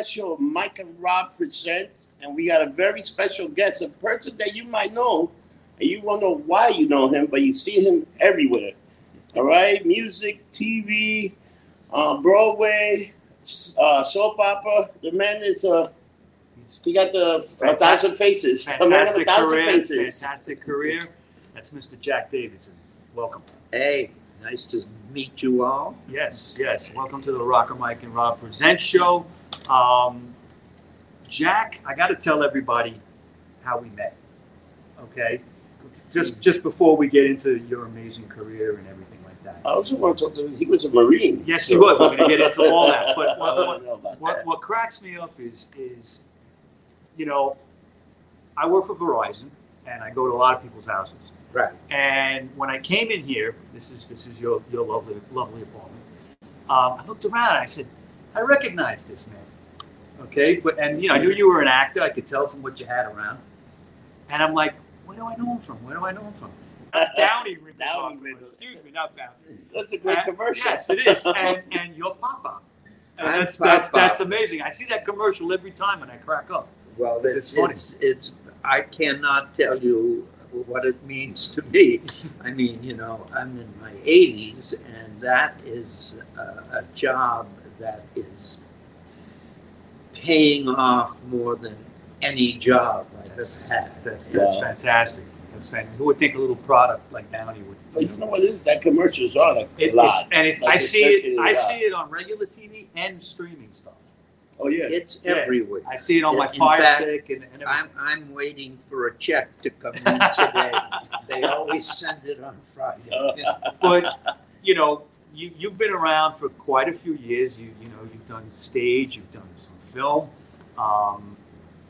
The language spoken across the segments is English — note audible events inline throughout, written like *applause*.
a special Mike and Rob present, and we got a very special guest, a person that you might know, and you won't know why you know him, but you see him everywhere. All right, music, TV, uh, Broadway, uh, soap opera. The man is uh, he got the a Fantastic- thousand faces. A man of a Fantastic thousand career. faces. Fantastic career. That's Mr. Jack Davidson. Welcome. Hey, nice to meet you all. Yes, yes. Welcome to the Rocker Mike and Rob Present Show. Um, Jack, I got to tell everybody how we met. Okay, just just before we get into your amazing career and everything like that. I also want to talk to him. He was a Marine. Yes, he was. We're going to get into all that. But *laughs* what, what, what, what cracks me up is is you know I work for Verizon and I go to a lot of people's houses. Right. And when I came in here, this is this is your your lovely lovely apartment. Um, I looked around and I said, I recognize this man. Okay, but and you know I knew you were an actor. I could tell from what you had around. And I'm like, where do I know him from? Where do I know him from? Downey River. Downey Park. River. Excuse me, not Downey. That's a great And- commercial. Yes, it is. *laughs* And and your papa. And I'm that's that's Papa. that's amazing. I see that commercial every time and I crack up. Well, It's it's, funny. it's, it's, I cannot tell you what it means to me. I mean, you know, I'm in my 80s, and that is a, a job that is paying off more than any job I've That's- ever had. That's that's Wow. fantastic. That's fantastic. Who would think a little product like Downy would? But you know what it is? That commercials are like It- a lot. it's, and it's Like I see it. circulated I a lot. see it on regular TV and streaming stuff. Oh yeah. It's Yeah. everywhere. I see it on my In Fire fact, Stick and, and. I'm, I'm waiting for a check to come in today. *laughs* they always send it on Friday. *laughs* but you know, you you've been around for quite a few years. You you know, you've done stage, you've done some film, um,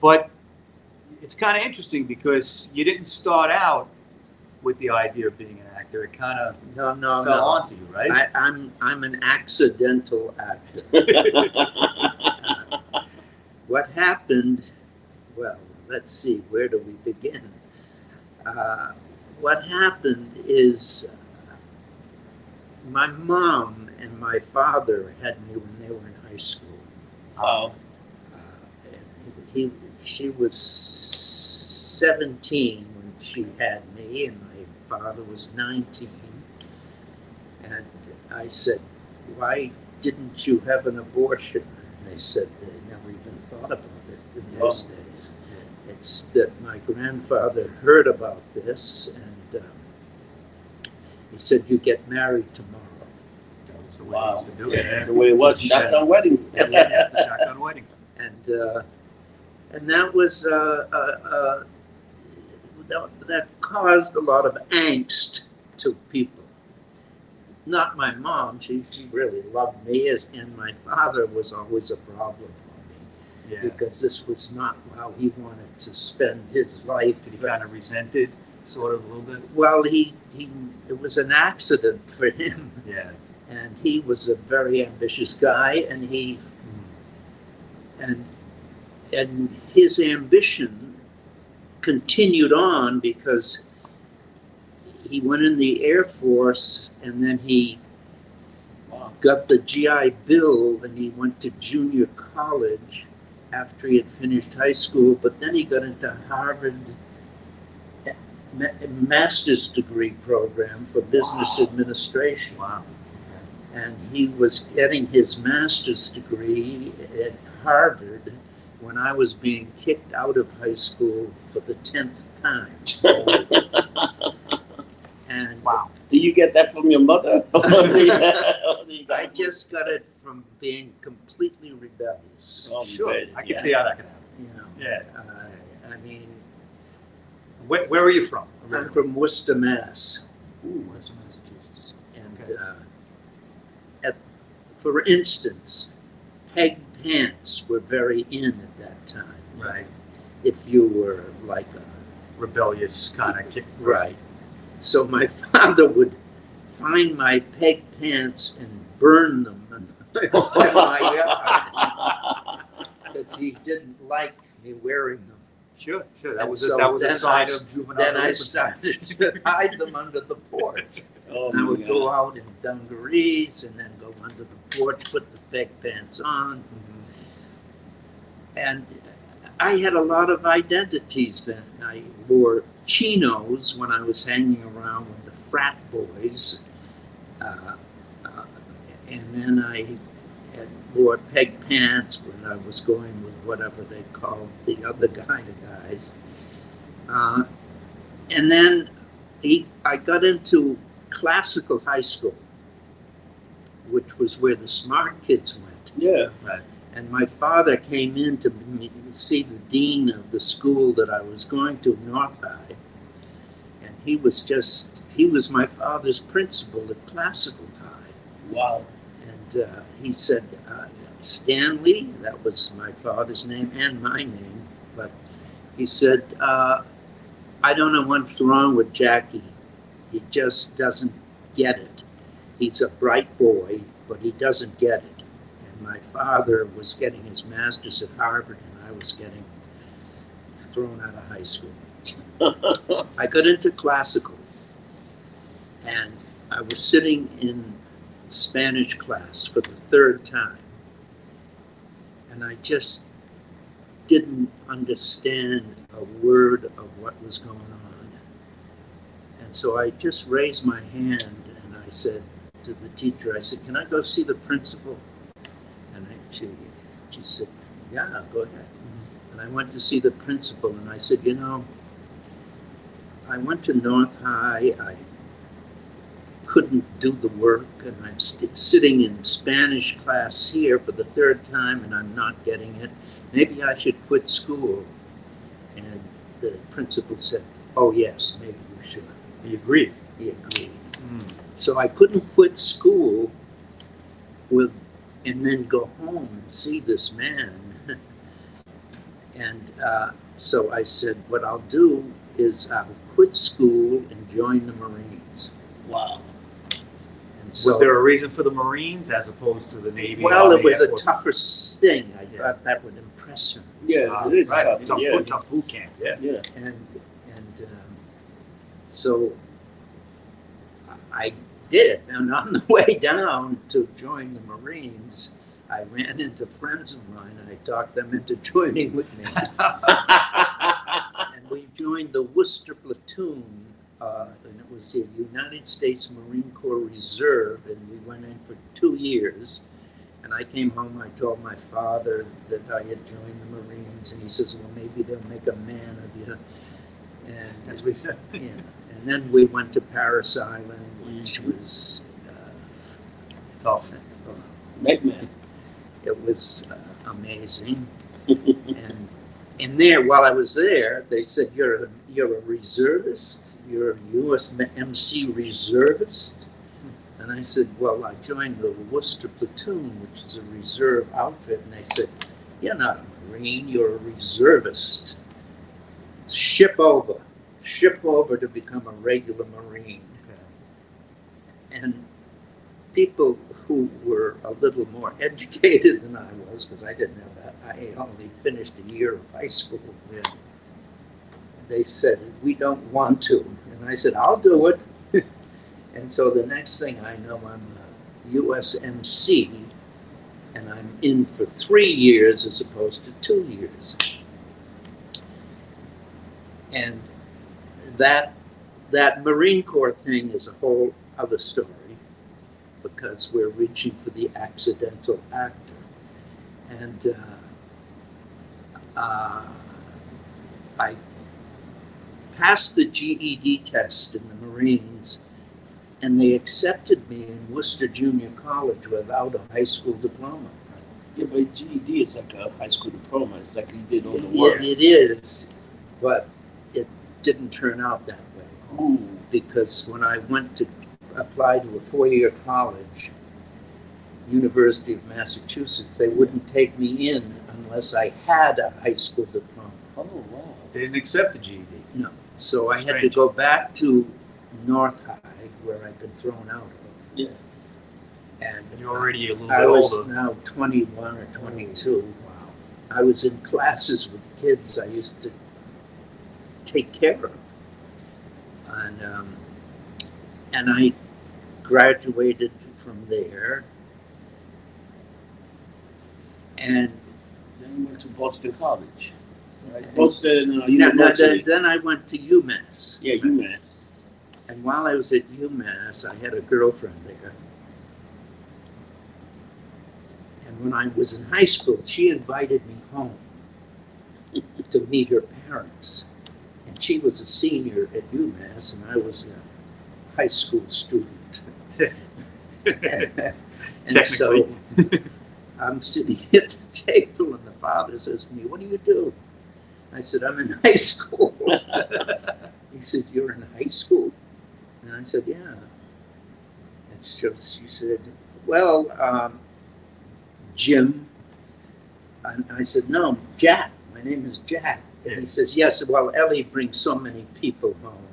but it's kind of interesting because you didn't start out with the idea of being an actor. It kind of No, no, fell no. onto you, right? I, I'm I'm an accidental actor. *laughs* what happened? Well, let's see. Where do we begin? Uh, what happened is uh, my mom and my father had me when they were in high school. Oh. Uh, and he, she was 17 when she had me, and my father was 19. And I said, Why didn't you have an abortion? And they said they never even thought about it in those Oh. days. It's that my grandfather heard about this, and um, he said, You get married tomorrow. That was the way Wow. used to do Yeah, it. that's the way it was. Shotgun wedding. *laughs* Yeah, yeah. The shotgun wedding. and uh, and that was uh, uh, uh, that, that caused a lot of angst to people. Not my mom; she she really loved me, as and my father was always a problem for me Yeah. because this was not how he wanted to spend his life. He kind of resented sort of a little bit? Well, he he it was an accident for him, Yeah. And he was a very ambitious guy, and he and and his ambition continued on because he went in the Air Force and then he got the GI Bill and he went to junior college after he had finished high school, but then he got into Harvard master's degree program for business Wow. administration Wow. And he was getting his master's degree at Harvard when I was being kicked out of high school for the tenth time. And Wow. Do you get that from your mother? *laughs* Or do you- or do you I just got it from being completely rebellious. Oh, Sure. bet, I can yeah. see how that can happen. You know, Yeah. uh, I mean, Where, where are you from? I'm from Worcester, Mass, Ooh, that's in Massachusetts. and Okay. uh, at, for instance, peg pants were very in at that time. Right. If you were like a Rebellious kind of kid. Right. So my *laughs* father would find my peg pants and burn them in my yard because he didn't like me wearing them. Sure, sure. That And was a, so that was a sign I- of juvenile Then I started *laughs* to hide them under the porch. *laughs* Oh, And I would go out in dungarees and then under the porch, put the peg pants on. and I had a lot of identities then. I wore chinos when I was hanging around with the frat boys, uh, uh, and then I had wore peg pants when I was going with whatever they called the other kind of guys. Uh, and then he, I got into classical high school, which was where the smart kids went. Yeah. And my father came in to see the dean of the school that I was going to, North High. And he was just, he was my father's principal at Classical High. Wow. And uh, he said, uh, Stanley, that was my father's name and my name, but he said, uh, I don't know what's wrong with Jackie. He just doesn't get it. He's a bright boy, but he doesn't get it. And my father was getting his master's at Harvard, and I was getting thrown out of high school. *laughs* I got into classical, and I was sitting in Spanish class for the third time, and I just didn't understand a word of what was going on. And so I just raised my hand and I said to the teacher, I said, Can I go see the principal? And I, she, she said, Yeah, go ahead. Mm-hmm. And I went to see the principal and I said, You know, I went to North High. I couldn't do the work, and I'm st- sitting in Spanish class here for the third time, and I'm not getting it. Maybe I should quit school. And the principal said, "Oh yes, maybe you should." He agreed. He agreed. So I couldn't quit school with, and then go home and see this man. *laughs* and uh, so I said, "What I'll do is I'll quit school and join the Marines." Wow. And so, was there a reason for the Marines as opposed to the Navy? well, it was Air a Force? tougher thing. I Yeah. thought that would impress him. Yeah, Ah, it is right. tough. Tough, yeah. tough boot camp. Yeah. Yeah. and and um, so I did. *laughs* And on the way down to join the Marines, I ran into friends of mine. and I talked them into *laughs* joining with me, and we joined the Worcester platoon. Uh, and it was the United States Marine Corps Reserve, and we went in for two years. And I came home. I told my father that I had joined the Marines, and he says, "Well, maybe they'll make a man of you." And That's what he said. yeah, and then we went to Parris Island, which was uh, Tough. Nightmare. it was uh, amazing. and and there, while I was there, they said, "You're a, you're a reservist. You're a USMC reservist." And I said, "Well, I joined the Worcester platoon, which is a reserve outfit." And they said, "You're not a Marine. You're a reservist. Ship over, ship over to become a regular Marine." And people who were a little more *laughs* educated than I was, because I didn't have that, I only finished a year of high school. They said, "We don't want to," and I said, "I'll do it." *laughs* and so the next thing I know, I'm a USMC, and I'm in for three years as opposed to two years. And that that Marine Corps thing is a whole other story because we're reaching for the accidental actor. And uh, uh, I passed the GED test in the Marines, and they accepted me in Worcester Junior College without a high school diploma. Yeah, but GED is like a high school diploma. It's like you did all the work. it is, but it didn't turn out that way. Ooh. because when I went to apply to a four-year college, University of Massachusetts, they wouldn't take me in unless I had a high school diploma. Oh wow. They didn't accept the GED. No. So I had to go back to North High, where I'd been thrown out of. Yeah. And And you're already a little I was older. now 21 or 22. Wow. I was in classes with kids I used to take care of. And, um, and I graduated from there. And then went to Boston College. Right? Boston uh, Yeah, no, University. then, then I went to UMass. yeah, UMass. And while I was at UMass, I had a girlfriend there. And when I was in high school, she invited me home to meet her parents. And she was a senior at UMass, and I was a high school student. *laughs* and so *laughs* I'm sitting *laughs* at the table, and the father says to me, What do you do? I said, I'm in high school. he said, You're in high school? And I said, Yeah. And so she said, Well, um, Jim. And I said, No, Jack. My name is Jack. And he says, Yes, well, Ellie brings so many people home.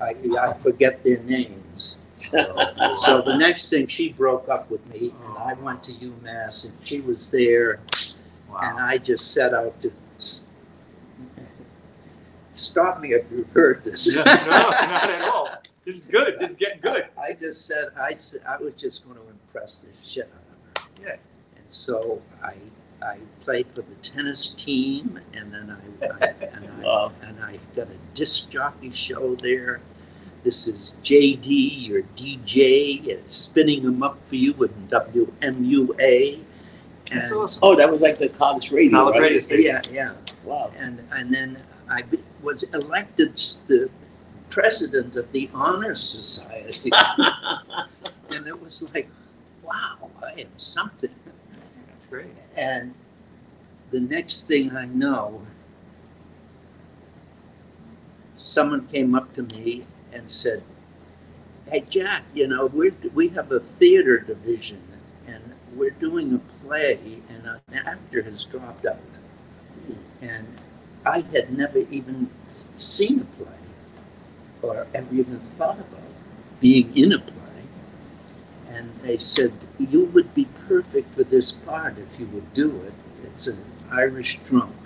I, I forget their names. So the next thing, she broke up with me, and I oh. went to UMass, and she was there, and I just set out to stop me if you heard this. no, no, not at all. This is good. This is getting good. I just said I said I was just going to impress the shit out of her. Yeah. And so I I played for the tennis team, and then I, I *laughs* and I Wow. and I got a disc jockey show there. This is JD, your DJ, uh, spinning them up for you with WMUA. That's awesome. Oh, that was like the college radio. College right? radio station. Yeah, yeah. Wow. and and then I was elected the president of the honor society, *laughs* and it was like, wow, I am something. Great. And the next thing I know, someone came up to me and said, "Hey Jack, you know we we have a theater division, and we're doing a play, and an actor has dropped out." and I had never even seen a play or ever even thought about being in a play. And they said, You would be perfect for this part if you would do it. It's an Irish drunk.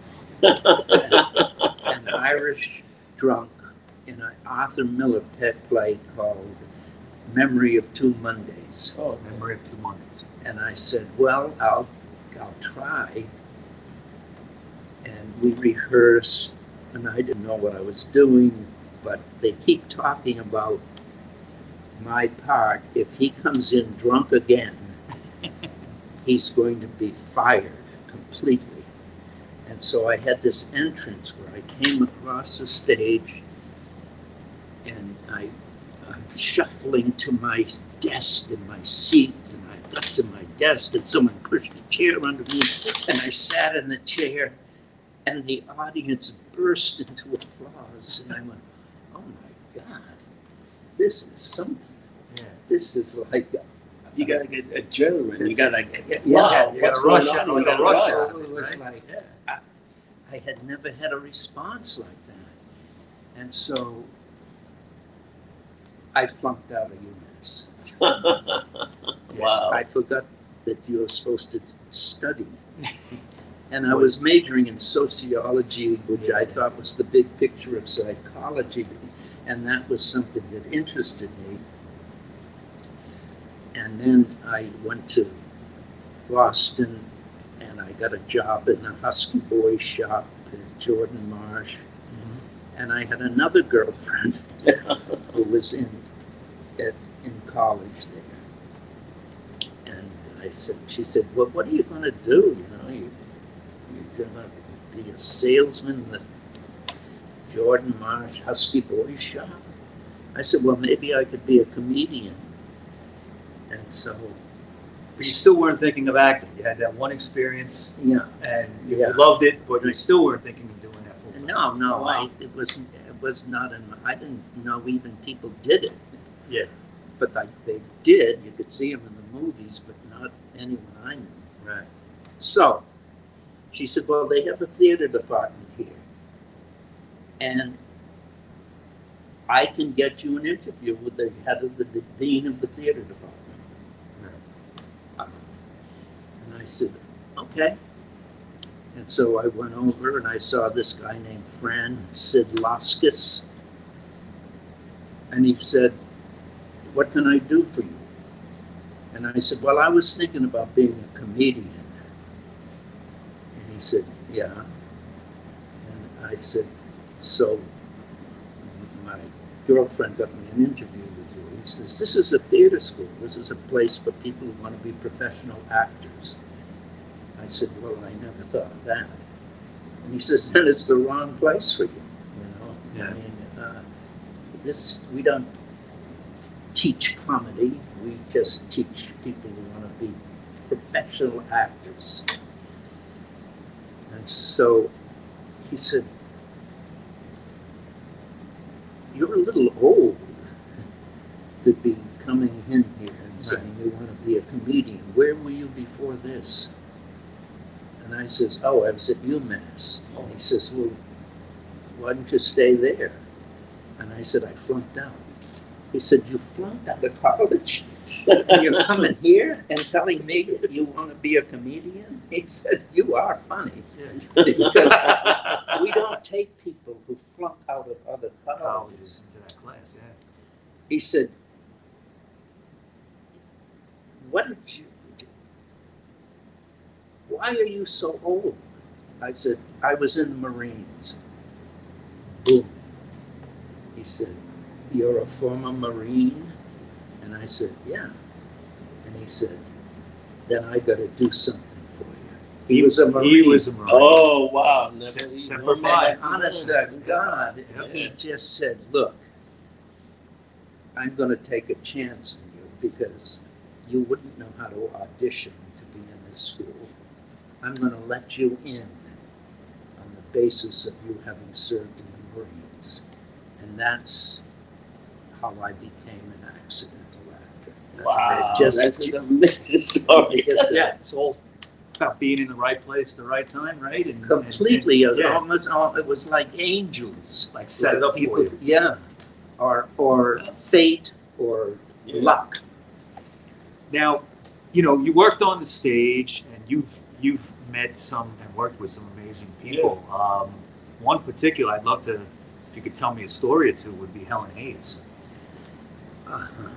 *laughs* an Irish drunk in an Arthur Miller pet play called Memory of Two Mondays. Oh, Memory of Two Mondays. And I said, Well, I'll, I'll try. And we rehearsed, and I didn't know what I was doing, but they keep talking about my part. If he comes in drunk again, *laughs* he's going to be fired completely. And so I had this entrance where I came across the stage and I, I'm shuffling to my desk in my seat, and I got to my desk, and someone pushed a chair under me, and I sat in the chair, and the audience burst into applause, and I went, "Oh my God, this is something! Yeah. This is like you gotta get adrenaline. You gotta like, Yeah, wow, you gotta rush going on? you You gotta gotta rush rush. it. it was Right? like Yeah. I had never had a response like that, and so I flunked out of UMass. *laughs* wow. I forgot that you were supposed to study. *laughs* And I was majoring in sociology, which I thought was the big picture of psychology, and that was something that interested me. And then I went to Boston and I got a job in the Husky Boy shop in Jordan Marsh. Mm-hmm. And I had another girlfriend *laughs* who was in at, in college there. And I said, she said, well, what are you going to do? You know, you, you're going to be a salesman in the Jordan Marsh Husky Boy shop? I said, well, maybe I could be a comedian. And so, But you still weren't thinking of acting. You had that one experience yeah. and you Yeah. loved it, but you still weren't thinking of doing that full time. No, no, oh, I, Wow. it was it was not in. my, I didn't know even people did it. Yeah. But like they did, you could see them in the movies, but not anyone I knew. Right. So, she said, "Well, they have a theater department here, and I can get you an interview with the head of the, the dean of the theater department." And I said, "Okay." And so I went over and I saw this guy named Fran Sid Sidlaskis. And he said, What can I do for you? And I said, Well, I was thinking about being a comedian. And he said, Yeah. And I said, So my girlfriend got me an interview with you. He says, This is a theater school. This is a place for people who want to be professional actors. I said, Well, I never thought of that. And he says, Then it's the wrong place for you. You know? Yeah. I mean, uh, this, we don't teach comedy. We just teach people who want to be professional actors. And so he said, You're a little old to be coming in here and saying you want to be a comedian. Where were you before this? And I says, Oh, I was at UMass. And he says, Well, why didn't you stay there? And I said, I flunked out. He said, You flunked out of college? and *laughs* you're coming here and telling me that you want to be a comedian? He said, You are funny. *laughs* Because we don't take people who flunk out of other colleges. Colleges into that class, yeah. He said, What did you Why are you so old? I said, I was in the Marines. Boom. He said, You're a former Marine? And I said, Yeah. And he said, Then I got to do something for you. He was a Marine. He was a Marine. Oh wow! Never, Sem- Semper Fi. Honest to God, Yep. he just said, Look, I'm going to take a chance on you because you wouldn't know how to audition to be in this school. I'm going to let you in on the basis of you having served in the Marines. And that's how I became an accidental actor. That's Wow, just, that's an amazing *laughs* story. just Yeah, it's all about being in the right place at the right time, right? And, and- completely, and- yeah, almost, all, it was like angels. like set it up for you. Yeah, or or fate or Yeah. luck. Now, you know, you worked on the stage, and you've you've met some and worked with some amazing people. Um, one particular, I'd love to, if you could tell me a story or two, would be Helen Hayes. Uh-huh.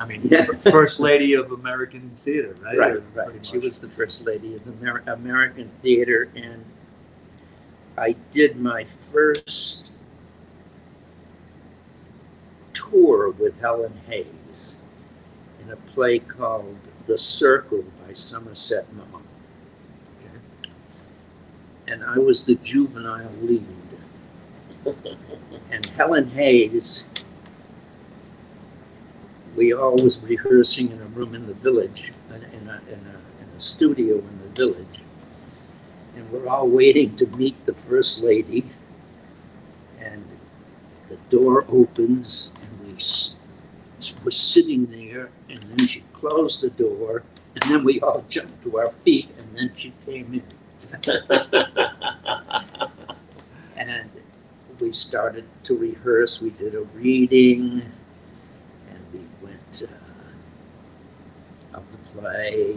I mean, Yeah. first lady of American theater, right? Right, Or right. She was the first lady of the Amer- American theater, and I did my first tour with Helen Hayes in a play called The Circle by Somerset Maugham. Okay. and I was the juvenile lead. *laughs* and Helen Hayes, we all was rehearsing in a room in the village, in a, in a, in a studio in the village, and we're all waiting to meet the first lady, and the door opens, and we were sitting there, and then she closed the door, and then we all jumped to our feet, and then she came in. *laughs* and we started to rehearse. We did a reading, and we went uh, of the play.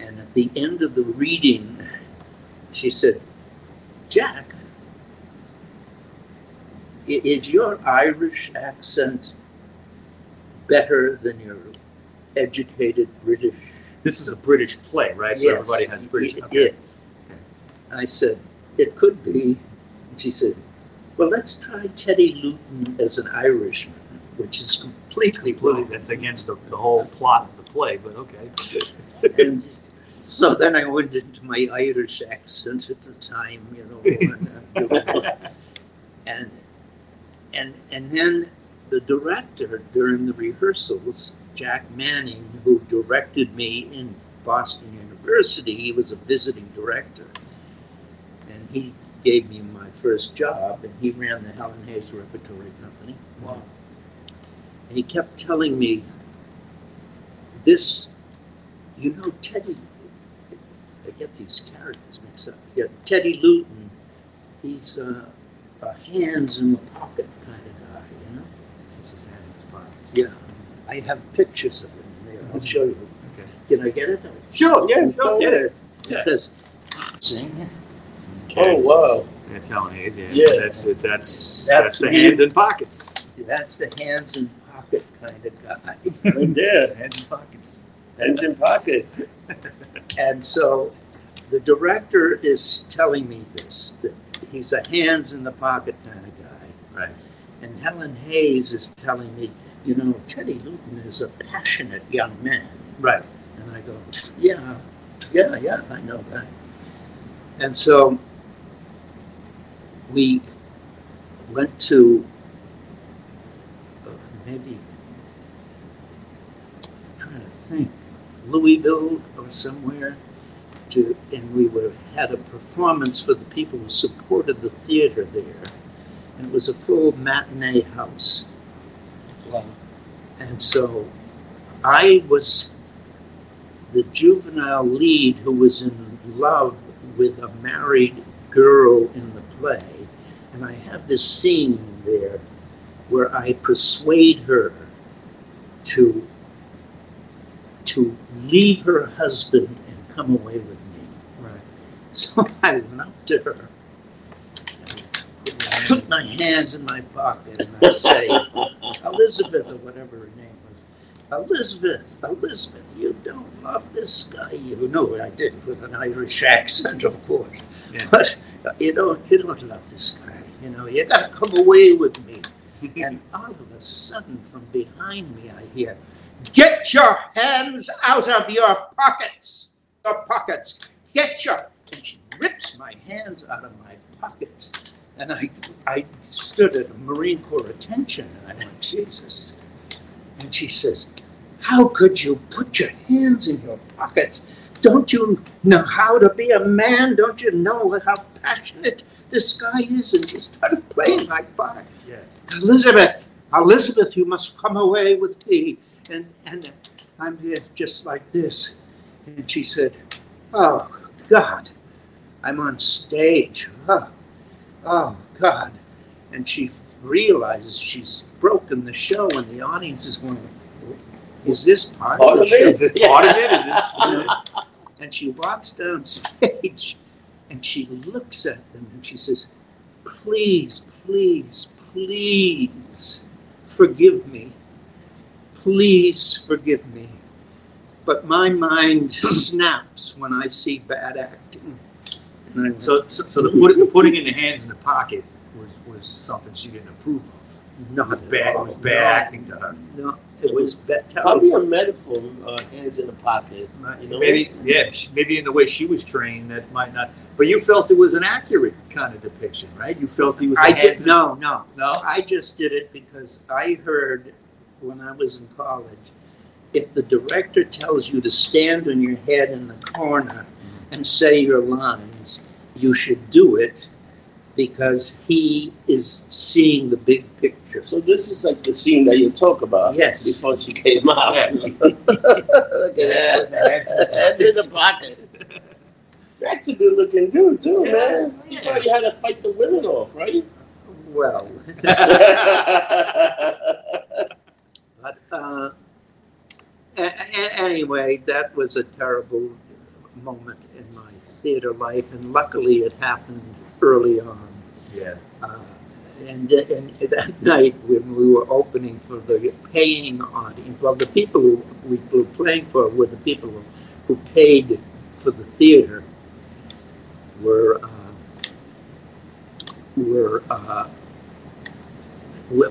And at the end of the reading, she said, "Jack, is your Irish accent better than your educated British?" This is a British play, right? So Yes, everybody has British. it Okay. I said, it could be. And she said, well, let's try Teddy Luton as an Irishman, which is completely wrong. that's against the, the whole plot of the play, but okay. And *laughs* so then I went into my Irish accent at the time, you know, and, uh, *laughs* and and and then the director during the rehearsals, Jack Manning, who directed me in Boston University, he was a visiting director, and he gave me my first job, and he ran the Helen Hayes Repertory Company. Wow. And he kept telling me, this, you know, Teddy, I get these characters mixed up. Yeah, Teddy Luton, he's uh, a hands in the pocket kind of guy, you know? Puts his hand in his pocket. Yeah. I have pictures of him there. I'll show you. Okay. Can I get it? Sure, Yeah, sure, get ahead. it. Yeah. Because sing. Oh wow! That's Helen Hayes, yeah. Yeah. That's. That's, That's that's the hands in pockets. That's the hands in pocket kind of guy. *laughs* Right there, Hands in pockets. hands in pocket. *laughs* And so the director is telling me this that he's a hands in the pocket kind of guy. Right. And Helen Hayes is telling me, you know, Teddy Luton is a passionate young man. Right. And I go, yeah, yeah, yeah, I know that. And so we went to uh, maybe I'm trying to think Louisville or somewhere to and we were had a performance for the people who supported the theater there and it was a full matinee house Wow. and so I was the juvenile lead who was in love with a married girl in the play. And I have this scene there where I persuade her to, to leave her husband and come away with me. Right. So *laughs* I went up to her, put my hands in my pocket, and I say, Elizabeth, or whatever her name was, Elizabeth, Elizabeth, you don't love this guy. You know I did with an Irish accent, of course. Yeah. But uh, you don't, you don't love this guy. You know, you got to come away with me. *laughs* And all of a sudden, from behind me, I hear, "Get your hands out of your pockets! Your pockets! Get your!" And she rips my hands out of my pockets, and I, I stood at a Marine Corps attention, and I went, "Jesus!" And she says, "How could you put your hands in your pockets? Don't you know how to be a man? Don't you know how passionate this guy is?" And she started playing my part. Yeah. Elizabeth, Elizabeth, you must come away with me. And and I'm here just like this. And she said, Oh God, I'm on stage. Oh, oh God. And she realizes she's broken the show and the audience is going, Is this part, Part of of the show? it? Is this part of it? Is this? *laughs* And she walks down stage and she looks at them and she says, Please, please, please forgive me. Please forgive me. But my mind snaps when I see bad acting. And I So, so, so the, put, the putting in the hands in the pocket was, was something she didn't approve of. not It was bad. It was bad acting to her. No, it was bad. Probably a metaphor, uh, hands in the pocket. You know? Maybe, yeah, maybe in the way she was trained, that might not. But you felt it was an accurate kind of depiction, right? You felt he was. I hands did in- no, no. No. I just did it because I heard when I was in college, if the director tells you to stand on your head in the corner and say your lines, you should do it because he is seeing the big picture. So this is like the scene that you talk about. Yes. Before she came out. Yeah. *laughs* Look at *laughs* that. Hands in the in the pocket. That's a good looking dude too, Yeah, man. You yeah. probably had to fight the women off, right? Well, *laughs* but uh, anyway, that was a terrible moment in my theater life, and luckily it happened early on. Yeah. Uh, and, and that *laughs* night when we were opening for the paying audience, well, the people who we were playing for were the people who, who paid for the theater were uh, were, uh, were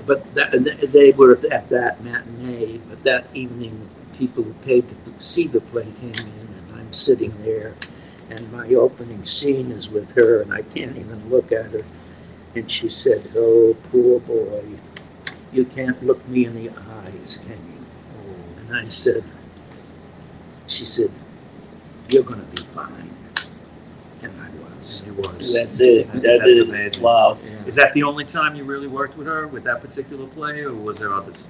but that, they were at that matinee. But that evening, people who paid to see the play came in, and I'm sitting there, and my opening scene is with her, and I can't even look at her. And she said, "Oh, poor boy, you can't look me in the eyes, can you?" And I said, "She said, you're going to be fine," was. It was. That's it. That's, That that's is- amazing. Wow. Yeah. Is that the only time you really worked with her with that particular play, or was there others?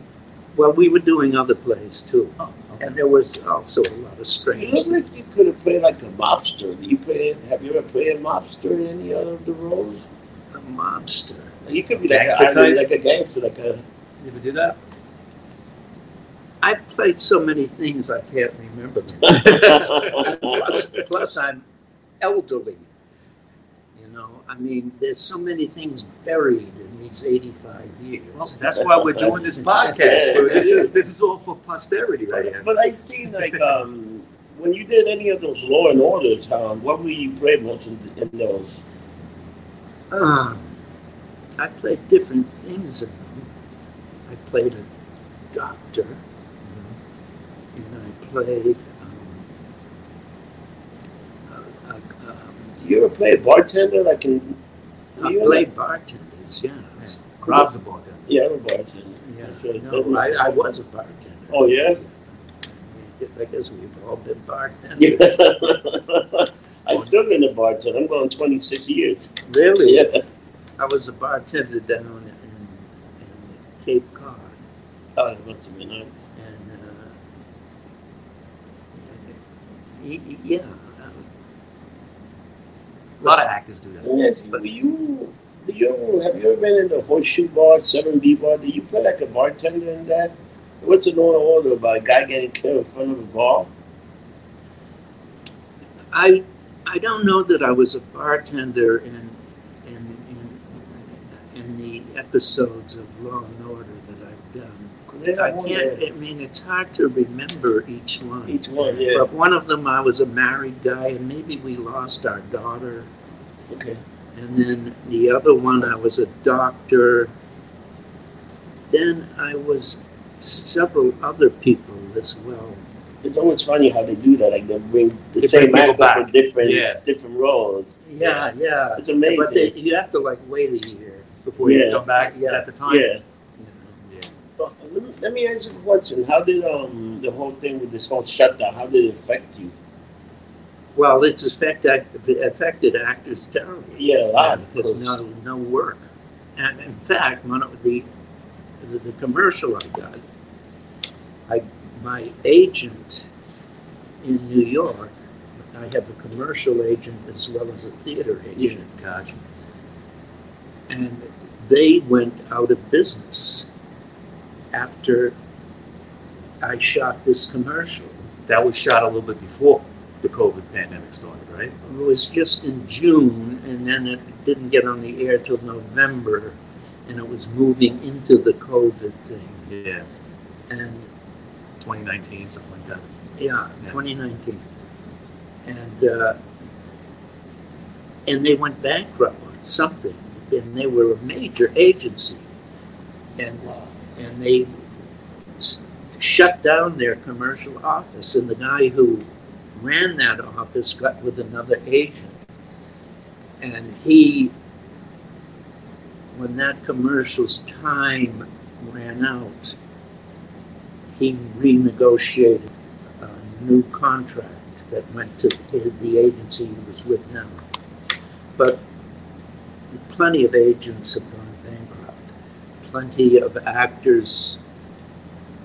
Well, we were doing other plays too, Oh, okay. and there was also a lot of strange. You strange. look like you could have played like a mobster. Do you play? Have you ever played a mobster in any other of the roles? A mobster. You could be like Gangster a, I mean, type? like a gangster, like a. You ever do that? I've played so many things I can't remember *laughs* plus, plus, I'm elderly. You know, I mean, there's so many things buried in these 85 years. Well, that's why we're doing this podcast. Yeah. *laughs* This is this is all for posterity right here. But I see like um, when you did any of those Law and Orders, um, what were you playing most in, in those? Uh, I played different things in them. I played a doctor, and I played. Um, a, a, um, Do you ever play a bartender like in? I you played bartenders, yeah. Rob's a bartender. Yeah, I'm a bartender. Yeah, right. no, I, I was a bartender. Oh yeah. I guess we've all been bartenders. Yeah. *laughs* I've still been a bartender. I'm going 26 years. Really? Yeah. I was a bartender down in, in Cape Cod, Oh, that must have been nice. and uh, yeah, A lot of actors do that. Yes, but you, do you have you ever been in the horseshoe bar, seven B bar? Do you play like a bartender in that? What's the law order about a guy getting killed in front of a bar? I I don't know that I was a bartender in in in, in the episodes of Law and Order that I've done. Yeah, I oh, can't. I mean, it's hard to remember each one. Each one, yeah. But one of them, I was a married guy, and maybe we lost our daughter. Okay. And then the other one, I was a doctor. Then I was several other people as well. It's always funny how they do that. Like they bring the They same bring people actor for different Yeah. different roles. Yeah, yeah. It's amazing. But they, you have to like wait a year. Before you Yeah. come back Yeah. at the time. Yeah. You know. Yeah. But let me, let me ask you a question. How did um the whole thing with this whole shutdown? How did it affect you? Well, it's affect, affected actors terribly. Yeah, a lot. There's no no work. And in fact, one of the the, the commercial I got, I my agent in New York, I have a commercial agent as well as a theater agent, Gotcha. and they went out of business after I shot this commercial. That was shot a little bit before the COVID pandemic started, right? It was just in June, and then it didn't get on the air till November, and it was moving into the COVID thing. Yeah. And 2019, something like that. yeah, Yeah. 2019, and uh, and they went bankrupt on something, and they were a major agency, and and they shut down their commercial office, and the guy who ran that office got with another agent, and he, when that commercial's time ran out, he renegotiated a new contract that went to the agency he was with now. But plenty of agents have. Plenty of actors.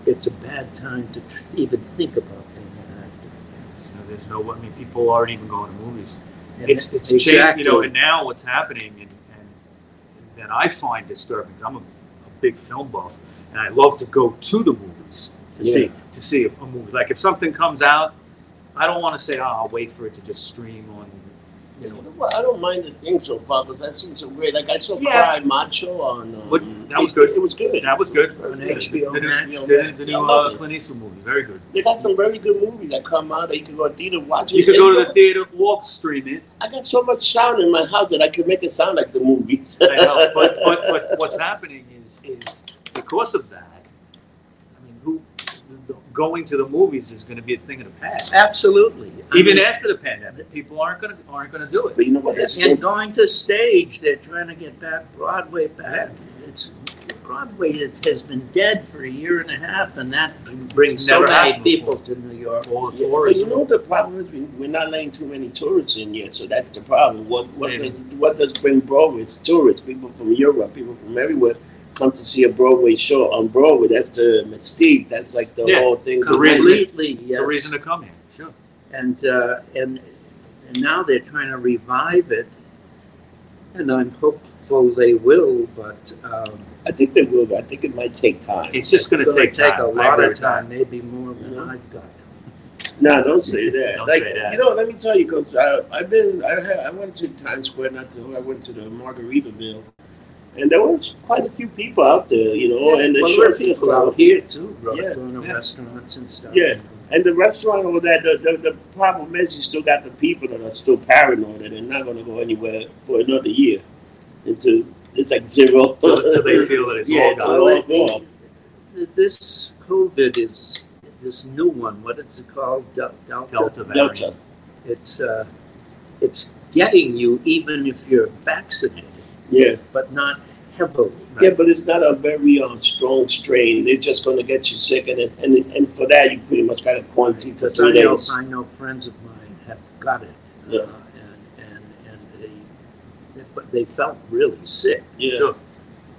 It's a bad time to tr- even think about being an actor. You know, there's no, I mean, people aren't even going to movies. And It's, it's exactly. changed, you know, and now what's happening, and, and that I find disturbing, I'm a, a big film buff, and I love to go to the movies to Yeah. see to see a, a movie. Like if something comes out, I don't want to say, oh, I'll wait for it to just stream on, you know. Well, I don't mind the thing so far because that seems so great. Like I saw Yeah. Cry Macho on. Um, What- that was good. It was good. That was good. On The- HBO the, Max. the, the, the new uh. Clint Eastwood movie, very good. They got some very good movies that come out that you can go to theater watch. You can go to the theater or stream it. I got so much sound in my house that I can make it sound like the movies. I know, but, but but what's happening is is because of that. I mean, who going to the movies is going to be a thing of the past. Absolutely. I Even mean, after the pandemic, people aren't going to aren't going to do it. But you know what? And still, going to stage, they're trying to get back Broadway back. It's Broadway is, has been dead for a year and a half, and that brings so many people to New York. All yeah, but you know the problem is we, we're not letting too many tourists in yet, so that's the problem. What what does what does bring Broadway? It's tourists, people from Europe, people from everywhere come to see a Broadway show on Broadway. That's the mystique. That's like the Yeah, whole thing. it's a reason. Completely, It's a reason to come here. Sure. and uh, and and now they're trying to revive it, and I'm hopeful they will. But um, I think they will. But I think it might take time. It's just going to gonna take time. a I lot of with that. time, maybe more than Yeah. I've got. No, don't say *laughs* that. Don't like, say that. You know, let me tell you, because I've been, I, had, I went to Times Square, not to, I went to the Margaritaville, and there was quite a few people out there, you know, and the well, short there are people out here too, bro, Yeah, going to yeah. restaurants and stuff. Yeah. And the restaurant over there, the, the, the problem is you still got the people that are still paranoid and they're not going to go anywhere for another year. Into it's like zero. Until until they feel that it's *laughs* Yeah, all gone. all- Well, Well, it- this COVID is this new one. What is it called? Del- Delta. Delta variant. Delta. It's uh, it's getting you even if you're vaccinated, Yeah. but not heavily. Yeah, but it's not a very um, strong strain. They're just going to get you sick, and, and and for that you pretty much got to quarantine for Because I three know days. I know friends of mine have got it, Yeah. uh, and and and they but they felt really sick. Yeah. Sure.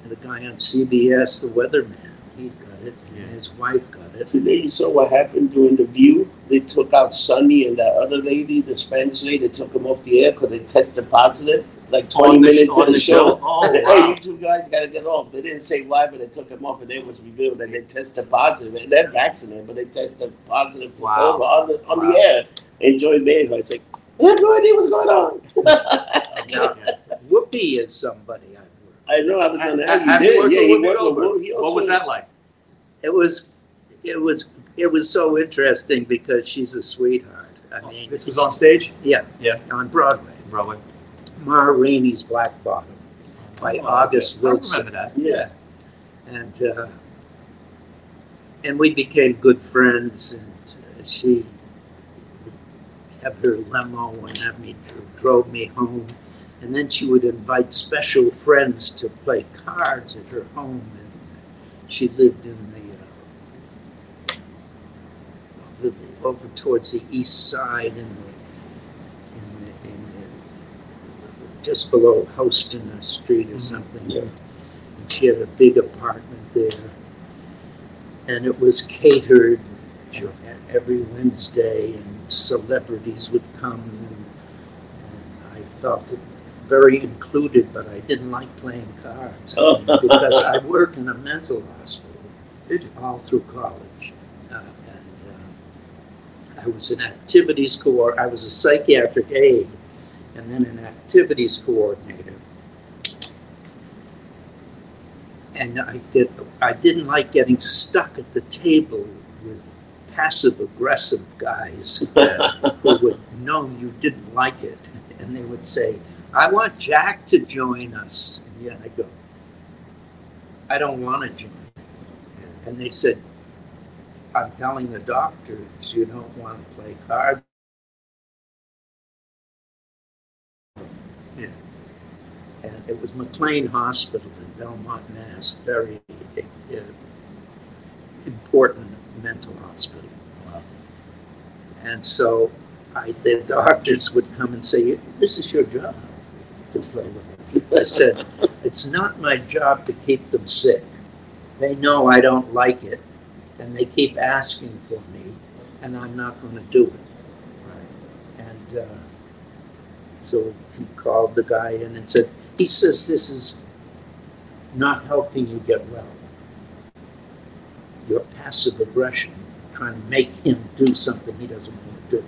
And the guy on CBS, the weatherman, he got it, Yeah. and his wife got it. Today you saw what happened during the View. They took out Sonny and that other lady, the Spanish lady. They took them off the air because they tested positive. Like twenty On the, minutes on into the the show. show. Oh, *laughs* hey, you two guys got to get off. They didn't say why, but they took them off, and it was revealed that they tested positive. And they're vaccinated, but they tested positive Wow. On the on Wow. the air. Enjoy Mayhem. I said, I have no idea what's going on. Now, *laughs* Whoopi is somebody I worked. I know I was going to ask you. you did. Yeah, he Whoopi worked with Whoopi. He What was that like? It was, it was, it was so interesting because she's a sweetheart. I oh, mean, This was on stage? yeah, Yeah. on Broadway. Broadway. Ma Rainey's Black Bottom by Oh, August I Wilson. remember that. Yeah. and uh, and we became good friends. And uh, she have her limo and have me drove me home, and then she would invite special friends to play cards at her home. And she lived in the uh, over, the, over towards the east side in the. In the, in the just below Houston Street or something. Yeah. And she had a big apartment there. And it was catered Sure. every Wednesday, and celebrities would come. And, and I felt very included, but I didn't like playing cards Oh. *laughs* because I worked in a mental hospital all through college. Uh, and uh, I was an activities coordinator, I was a psychiatric aide, and then an activities coordinator. And I did, I didn't like getting stuck at the table with passive aggressive guys *laughs* who would know you didn't like it, and they would say, "I want Jack to join us." And yeah, I go, "I don't want to join." And they said, I'm telling the doctors you don't want to play cards. And it was McLean Hospital in Belmont, Mass. Very uh, important mental hospital. Wow. And so I, the doctors would come and say, This is your job to play with them. *laughs* I said, It's not my job to keep them sick. They know I don't like it, and they keep asking for me, and I'm not going to do it. And uh, so he called the guy in and said, He says this is not helping you get well. Your passive aggression, trying to make him do something he doesn't want to do.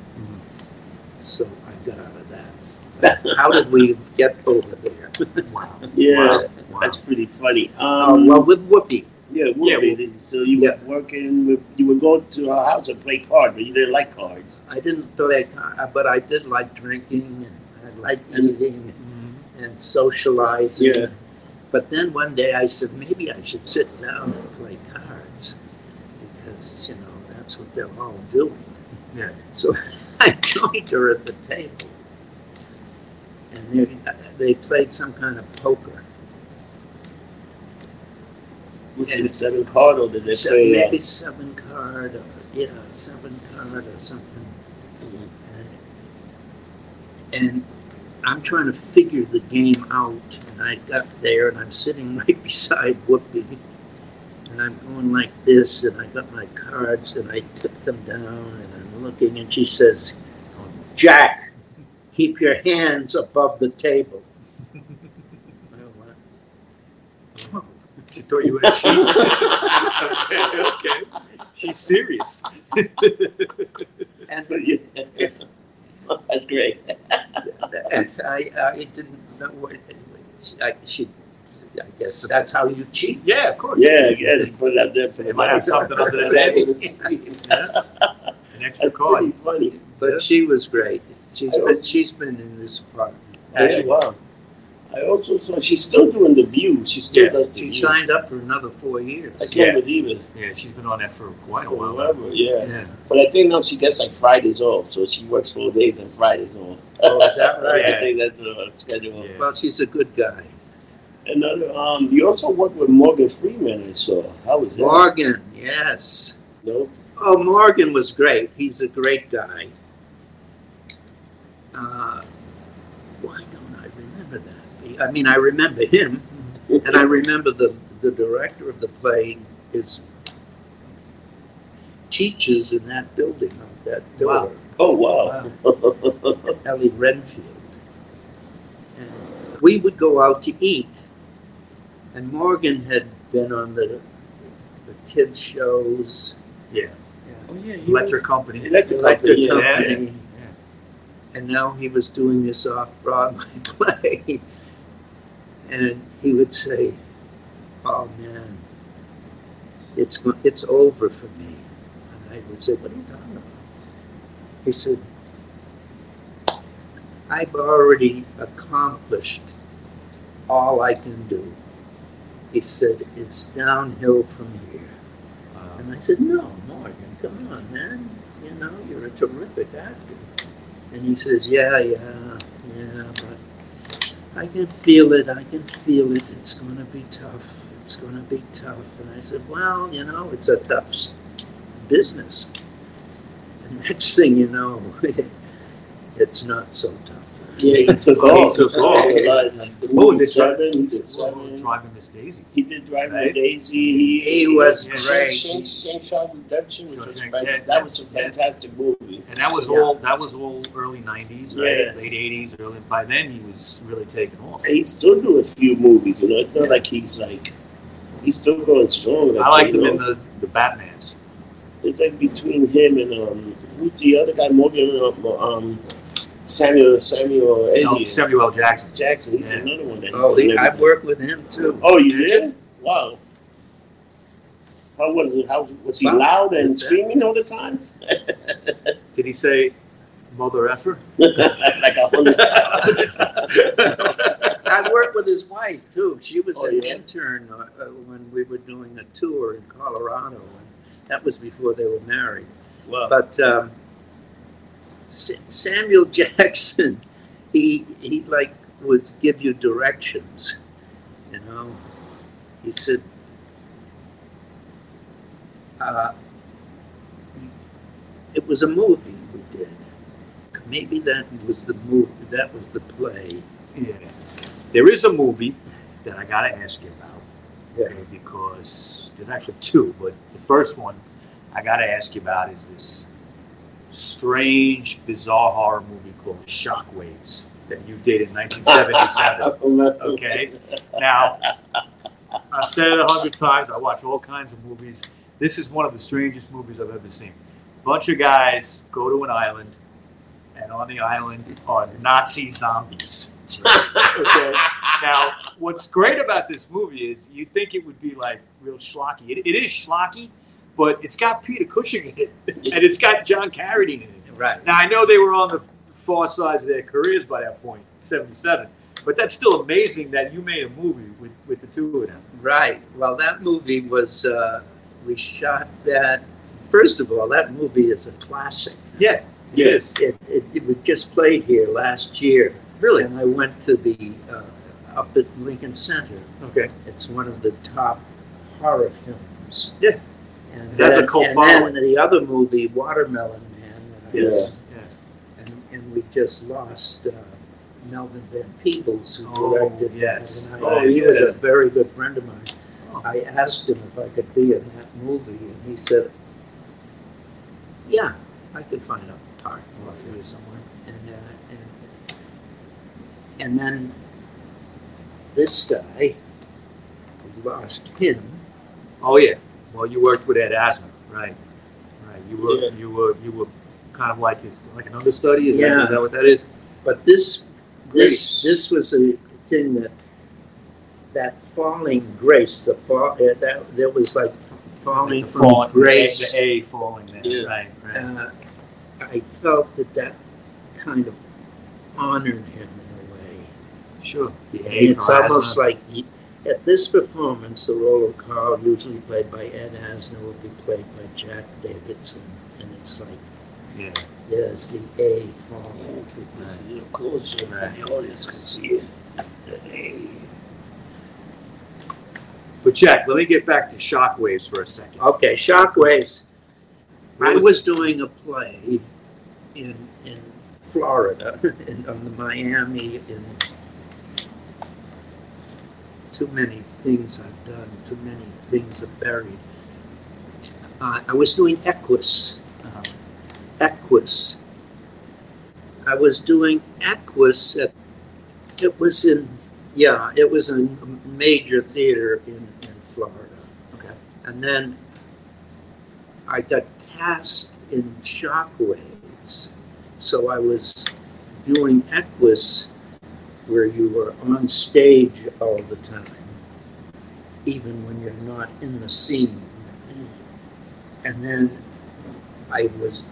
So I got out of that. How did we get over there? Wow. *laughs* Yeah, Wow. Wow. that's pretty funny. Um, well, with Whoopi. yeah, Yeah, Whoopi, so you Yeah. were working with, you would go to her house and play cards, but you didn't like cards. I didn't play, car- but I did like drinking and I liked eating. And socializing. Yeah. But then one day I said, maybe I should sit down and play cards because, you know, that's what they're all doing. Yeah. So *laughs* I joined her at the table. And they, they played some kind of poker. Was it seven card or did they Se- play? uh, maybe seven card or, yeah, seven card or something. And, and I'm trying to figure the game out. And I got there and I'm sitting *laughs* right beside Whoopi. And I'm going like this, and I got my cards and I tip them down and I'm looking, and she says, Jack, keep your hands above the table. I went, "Oh." She thought you were cheating. *laughs* okay, okay. She's serious. And But yeah. *laughs* That's great. And I, I didn't know what, I, she, I guess that's how you cheat. Yeah, of course. Yeah, I guess put it out there for They might have something under the table. *laughs* *laughs* an extra That's card. pretty funny. But she was great. She's I she's been in this apartment. Has Yeah, she? I also saw she's still doing the view. She still Yeah. does the She view. signed up for another four years. I can't Yeah. believe it. Yeah, she's been on that for quite a while. Forever, yeah. Yeah. But I think now she gets like Fridays off, so she works four days and Fridays off. Oh, is that *laughs* right? I think that's her schedule. Well, she's a good guy. Another, um, you also worked with Morgan Freeman, I saw. How was that? Morgan, yes. No? Oh, Morgan was great. He's a great guy. Uh, why don't I remember that? I mean, I remember him, and I remember the, the director of the play is teaches in that building of that Wow. door, Oh, wow. wow. Ellie Renfield. And we would go out to eat, and Morgan had been on the the kids shows. Yeah. oh, yeah. he Electric company. Electric Electric company, yeah. Company. Yeah. and now he was doing this off Broadway *laughs* play. And he would say, "Oh man, it's it's over for me." And I would say, "What are you talking about?" He said, "I've already accomplished all I can do." He said, "It's downhill from here." Uh, And I said, No, Morgan, come on, man. You know, you're a terrific actor. And he says, Yeah, yeah, yeah, but I can feel it. I can feel it. It's going to be tough. It's going to be tough. And I said, Well, you know, it's a tough business. And *laughs* next thing you know, *laughs* it's not so tough. Yeah, he took Oh, he off. took off. Like, like the What was it, Seven? He did Seven. Driving Daisy. He did Driving Right. Daisy. He, He was Yeah. great. Shank, Shank, Shank Redemption, which was fan- yeah, that was a yeah. fantastic movie. And that was Yeah. all that was all early nineties, right? Yeah. Late eighties, early by then he was really taking off. And he still do a few movies, you know. It's not Yeah. like he's like he's still going strong. I liked him know. in the, the Batmans. It's like between him and um, who's the other guy? Morgan um, um Samuel Samuel You know, Samuel L. Jackson. Jackson. He's Yeah. another one that Oh, he, I've worked with him too. Oh, you did? Wow. How was it? How was he Wow. loud and screaming all the times? *laughs* Did he say mother effer? *laughs* like a hundred *laughs* times. I worked with his wife too. She was Oh, an yeah? intern uh, uh, when we were doing a tour in Colorado, and that was before they were married. wow. But um, S- Samuel *laughs* Jackson, he he like would give you directions. You know, he said, uh, "It was a movie we did. Maybe that was the movie. That was the play." Yeah. There is a movie that I gotta ask you about. Yeah. Okay, because there's actually two, but the first one I gotta ask you about is this strange, bizarre horror movie called Shockwaves that you did in 1977. *laughs* Okay. Now, I've said it a hundred times. I watch all kinds of movies. This is one of the strangest movies I've ever seen. Bunch of guys go to an island, and on the island are Nazi zombies. okay. Now, what's great about this movie is you think it would be like real schlocky. It, it is schlocky, but it's got Peter Cushing in it, *laughs* and it's got John Carradine in it. Right. Now I know they were on the far sides of their careers by that point, '77, but that's still amazing that you made a movie with, with the two of them. Right. Well, that movie was, uh, we shot that. First of all, that movie is a classic. Yeah, Yes. It, it, it was just played here last year. really. And I went to the, uh, up at Lincoln Center. Okay. It's one of the top horror films. Yeah. And It has a then, cult and following. then the other movie, Watermelon Man. That I Yes. was- and, and we just lost uh, Melvin Van Peebles, who Oh, directed yes. And Oh, I, he was yeah. a very good friend of mine. Oh. I asked him if I could be in that movie, and he said, "Yeah, I could find a part for feel you." you somewhere. And, uh, and and then this guy, we lost him. Oh yeah. Well, you worked with Ed Asner, right? Right. You were Yeah. you were you were kind of like his like an understudy. Is, Yeah. is that what that is? But this Grace. this this was a thing that that falling grace, the fall uh, that there was like falling The from falling- grace. The A falling there. Yeah. Right. Right. Uh, I felt that that kind of honored him in a way. Sure. The A it's almost like he, at this performance, the role of Carl, usually played by Ed Asner, will be played by Jack Davidson, and it's like Yeah. there's the A Yeah, falling. it's a little closer so Right. the audience can see it. Hey. But Jack, let me get back to shockwaves for a second. Okay, Shockwaves. What I was- was doing a play in in Florida, *laughs* in, on the Miami, in too many things I've done, too many things are buried. Uh, I was doing Equus. Uh-huh. Equus. I was doing Equus at, it was in, yeah, it was in a major theater in, in Florida. Okay. And then I got cast in Shockwaves. So I was doing Equus where you were on stage all the time, even when you're not in the scene. And then I was,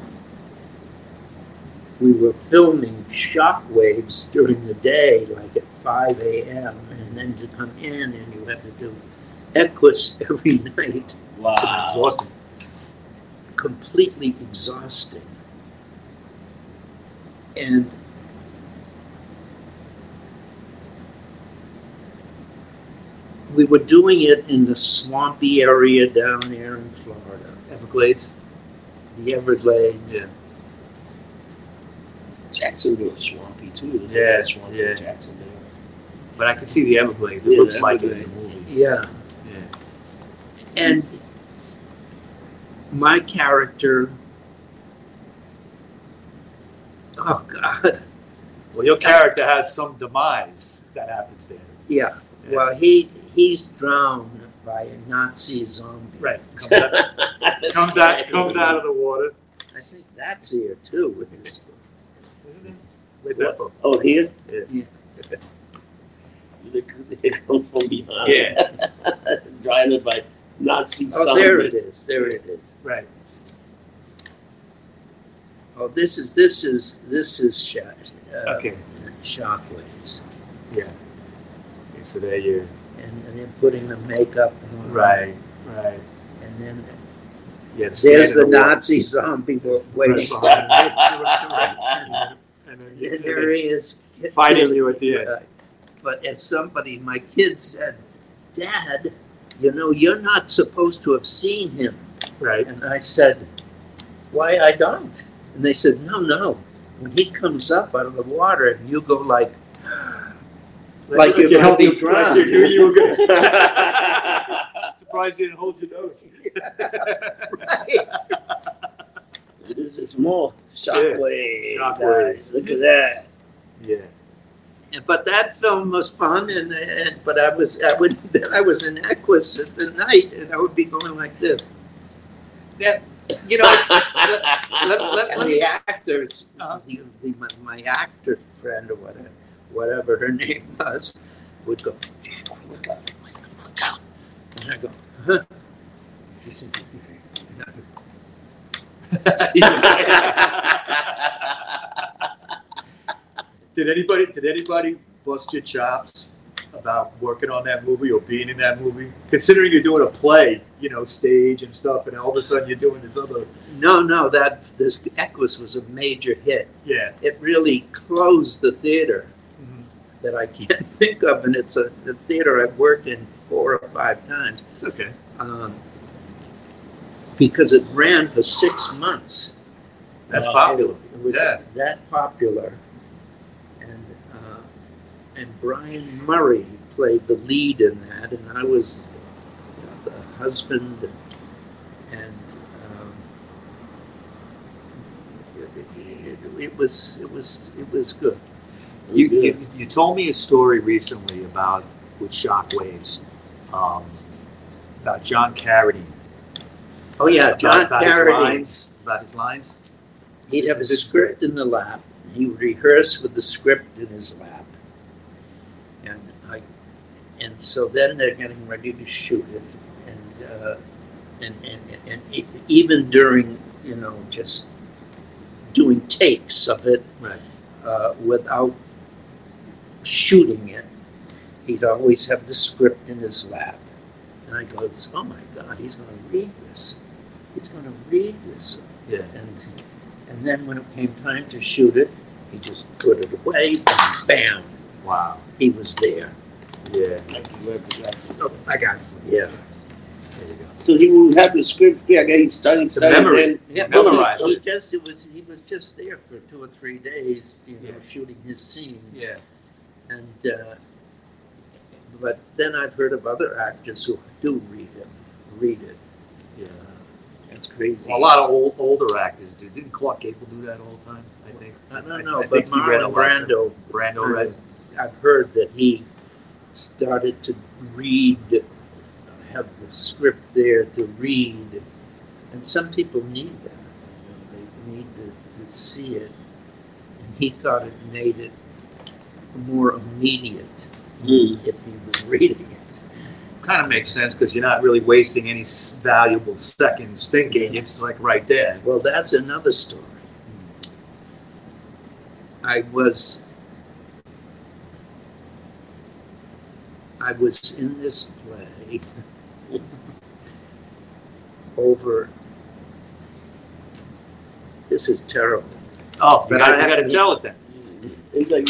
we were filming Shockwaves during the day, like at 5 a.m., and then to come in and you had to do Equus *laughs* every night Wow. Exhausting. completely exhausting. And we were doing it in the swampy area down there in Florida, Everglades. the Everglades. Yeah. Jacksonville swampy too. There's Yeah, lot of yeah. Jacksonville. But I can see the Everglades. It Yeah, looks the like it in the movie. Yeah. Yeah. And my character, oh God, Well, your character has some demise that happens there. yeah. Yeah. Well, he he's drowned by a Nazi zombie. Right. *laughs* Comes out, comes out, comes out of the water. I think that's here too. It's- Where's that from? Oh, here? Yeah. *laughs* They they come from behind. Yeah. *laughs* Driving by Nazi Oh, there it zombies. is. There it is. Right. Oh, this is this is this is shot. Uh, Okay. Shockwaves, Yeah. Okay, so there you. And, and then putting the makeup on. Right. Right. And then Yeah. there's the stand in. Nazi zombie wa- waiting Right behind. And then And there he is. Fighting you at the end. Uh, But as somebody, my kid said, Dad, you know, you're not supposed to have seen him. Right. And I said, Why I don't? And they said, No, no. When he comes up out of the water and you go like, Like you're gonna held be your- like drowned. You knew you were gonna. *laughs* Surprised you didn't hold your nose. right. This is more shockwave. Shockwave. Guys. Look at that. yeah. But that film was fun, and, and but I was I would *laughs* then I was in Equus at the night, and I would be going like this. Yeah. You know. *laughs* let, let, let And me- the actors, Uh-huh. the, the, my, my actor friend or whatever, whatever her *laughs* name was, would go, Jack, look out, look out. And I go, huh? She said, and I go, did anybody did anybody bust your chops about working on that movie or being in that movie? Considering you're doing a play, you know, stage and stuff, and all of a sudden you're doing this other. No, no, that this Equus was a major hit. Yeah. It really closed the theater that I can't *laughs* think of, and it's a the theater I've worked in four or five times. It's okay. Um, because it ran for six months. That's Wow. popular. It was Yeah. that popular. And uh, and Brian Murray played the lead in that, and I was the husband, and um, it, it, it was it was it was good. You, you, you told me a story recently about with Shockwaves, um, about John Carradine. Oh yeah, about, John about his Carradine. lines. About his lines. He'd have a script in the lap. He would rehearse with the script in his lap, and I, and so then they're getting ready to shoot it, and uh, and, and and e- even during you know just doing takes of it Right. uh, without shooting it. He'd always have the script in his lap. And I go, oh my God, he's going to read this. He's going to read this. Yeah. And, and then when it came time to shoot it, he just put it away, bam, Wow. he was there. Yeah. Like you ever got- Oh, I got it. Yeah. There you go. So he would have the script. I he studied, studied, memory. and Yeah, Memorize well, he, he it. just it was he was just there for two or three days, you know, Yeah. shooting his scenes. Yeah. And uh, but then I've heard of other actors who do read it, read it. Yeah. that's crazy. Well, a lot of old older actors do. Didn't Clark Gable do that all the time? I think. I don't know, I but think read Marlon Brando, Brando read. I've heard that he started to read, have the script there to read, and some people need that. You know, they need to, to see it, and he thought it made it more immediate Mm. if he was reading it. Kind of makes sense because you're not really wasting any valuable seconds thinking. It's like right there. Well, that's another story. I was I was in this play *laughs* over this is terrible. Oh, you But gotta, I gotta tell it then. It's like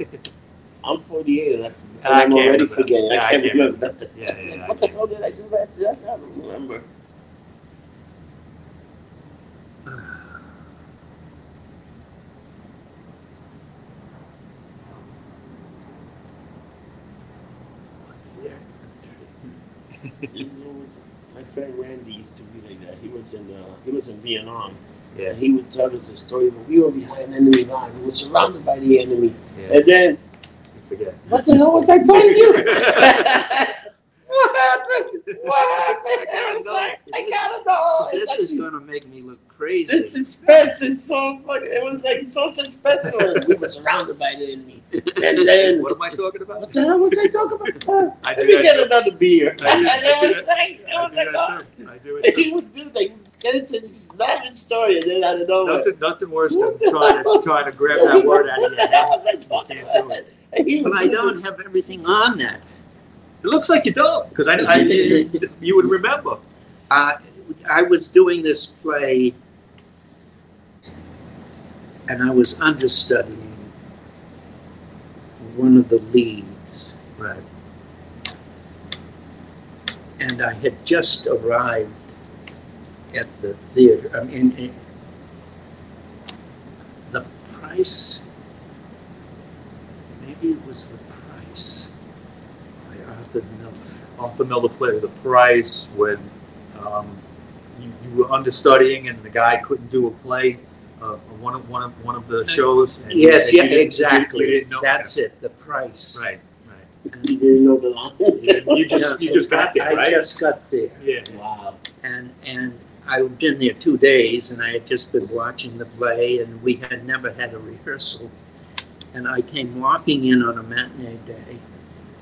*laughs* I'm 48. and That's, and I I'm already forgetting. I I can't remember nothing. *laughs* Yeah, yeah, yeah, I what the hell did I do last year? I don't remember. *sighs* My friend Randy used to be like that. He was in uh, he was in Vietnam. Yeah. And he would tell us a story when we were behind enemy line. We were surrounded by the enemy. Yeah. And then, You forget. what the hell was I telling you? *laughs* what happened? What happened? I was like, I gotta know. This like- is going to make me look crazy. this suspense is so fucking. It was like so suspenseful. *laughs* we were surrounded by the enemy. And then, What am I talking about? what the hell was I talking about? *laughs* Uh, I Let me that get too. another beer. I do- and it was like, it was do like, oh. I do it he would do that. Get into this lavish story and then out of nowhere. Nothing, nothing worse than trying to hell? trying to grab that word out of What your the hell head. was I talking You can't do about? *laughs* But I do don't have everything on that. It looks like you don't, because I, I you would remember. Uh, I was doing this play, and I was understudying one of the leads, Right. and I had just arrived at the theater. I mean, it, the price, maybe it was the price by Arthur Miller. Arthur Miller play The Price when um, you, you were understudying and the guy couldn't do a play, uh, one of one of one of the shows. And Yes, and you yeah, didn't- exactly. You, didn't know That's it. The price. Right. Right. *laughs* He didn't know the lines. You just you just got there, I right? just got there. Yeah. wow. and and I'd been there two days, and I had just been watching the play, and we had never had a rehearsal. And I came walking in on a matinee day,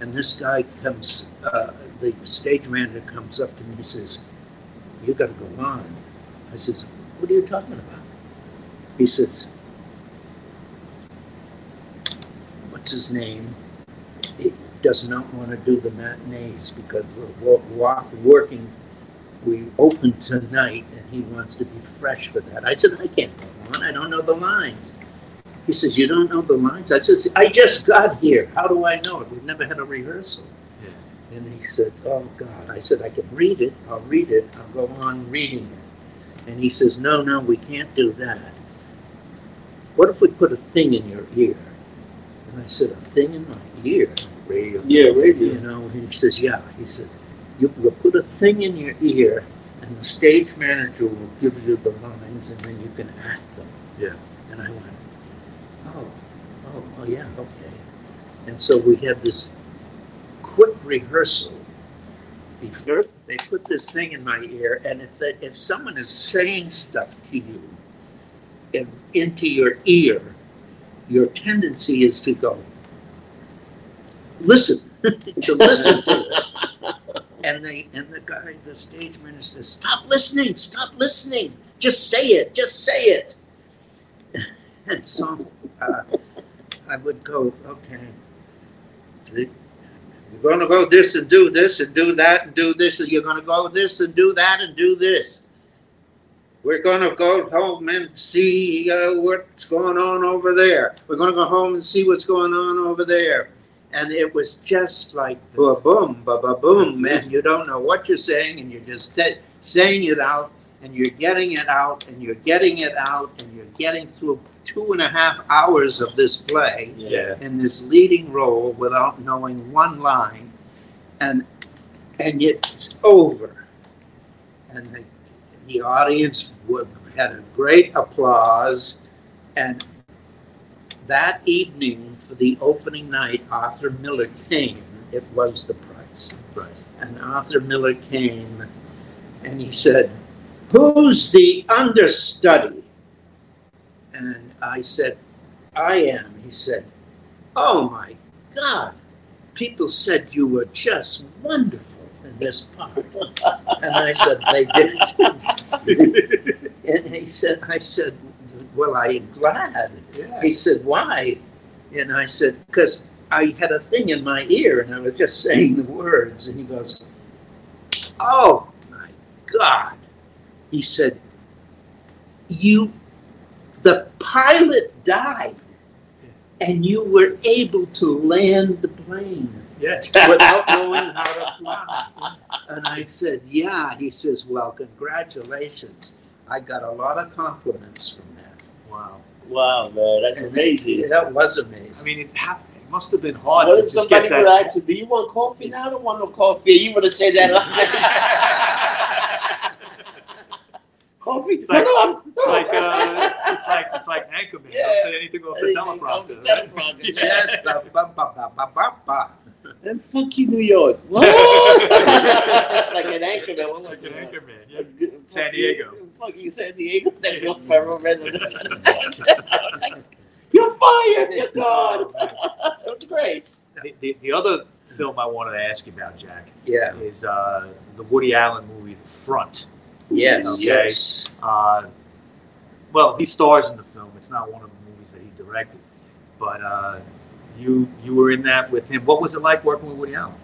and this guy comes, uh, the stage manager comes up to me and says, "You got to go on." I says, "What are you talking about?" He says, "What's his name?" He does not want to do the matinees because we're working we open tonight and he wants to be fresh for that. I said, I can't go on. I don't know the lines. He says, You don't know the lines? I says, I just got here. How do I know it? We've never had a rehearsal. Yeah. And he said, Oh God. I said, I can read it. I'll read it. I'll go on reading it. And he says, No, no, we can't do that. What if we put a thing in your ear? And I said, A thing in my ear? Radio. Yeah, radio. You know, and he says, yeah. He said, you will put a thing in your ear, and the stage manager will give you the lines, and then you can act them. Yeah. And I went, oh, oh, oh, yeah, okay. And so we had this quick rehearsal before they put this thing in my ear, and if they, if someone is saying stuff to you in, into your ear, your tendency is to go, listen, *laughs* to listen to it. *laughs* And the and the guy, the stage manager says, "Stop listening! Stop listening! Just say it! Just say it!" *laughs* And so uh, I would go, okay, you're going to go this and do this and do that and do this, and you're going to go this and do that and do this. We're going to go home and see uh, what's going on over there. We're going to go home and see what's going on over there. And it was just like boom, boom, ba ba boom, man. You don't know what you're saying, and you're just de- saying it out, and you're getting it out, and you're getting it out, and you're getting through two and a half hours of this play Yeah. in this leading role without knowing one line, and and it's over. And the, the audience would, had a great applause, and that evening for the opening night, Arthur Miller came. It was the price, Right. and Arthur Miller came, and he said, "Who's the understudy?" And I said, I am. He said, Oh my God. People said you were just wonderful in this part. And I said, They did. *laughs* and he said, I said, Well, I'm glad. Yeah. He said, Why? And I said, Because I had a thing in my ear and I was just saying the words. And he goes, Oh my God. He said, You, the pilot died and you were able to land the plane Yeah. *laughs* without knowing how to fly. And I said, Yeah. He says, Well, congratulations. I got a lot of compliments from that. Wow. Wow, man, that's amazing. That was amazing. I mean, it, ha- it must have been hard What to if just somebody get would ask you, "Do you want coffee now? I don't want no coffee." You would have said that *laughs* coffee? It's like- no, no, I'm, It's like uh, it's like it's like Anchorman. Yeah. Don't say anything off the Anything teleprompter. off the right? teleprompter, *laughs* Yeah. And fuck you, New York. *laughs* What? like an anchorman. What was Like an it? Anchorman. Yeah. Fuck San you- Diego. Fuck you, San Diego. That *laughs* Will Ferrell resident. You're fired. You're gone. It was great. The, the, the other film I wanted to ask you about, Jack, Yeah. is uh, the Woody Allen movie The Front. Yes. Okay. Yes. Uh, well, he stars in the film. It's not one of the movies that he directed, but uh, you you were in that with him. What was it like working with Woody Allen?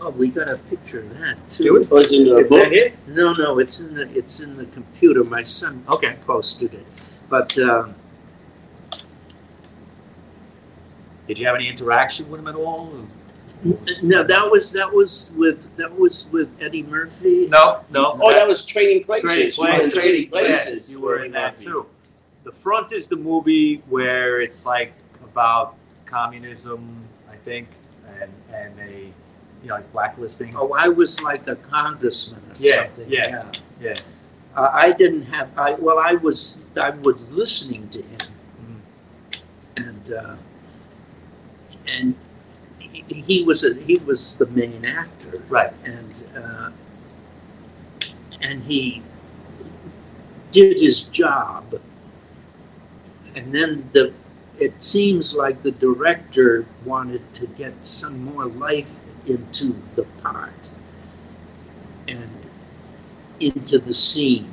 Oh, we got a picture of that too. it. Was in the Is book. that it? No, no, it's in the it's in the computer. My son Okay. posted it. But um, Did you have any interaction with him at all? no, that was that was with that was with Eddie Murphy. No, no. Oh, that was Trading Places. Trading You were in Places. Trading Yes, Places. you were in that too. The front is the movie where it's like about communism, I think, and and a you know like blacklisting. Oh, I was like a congressman or Yeah, something. yeah. Yeah. Uh, I didn't have. I well, I was. I was listening to him, Mm. and uh, and he, he was a, he was the main actor. Right. and uh, and he did his job. And then the it seems like the director wanted to get some more life into the part and into the scene.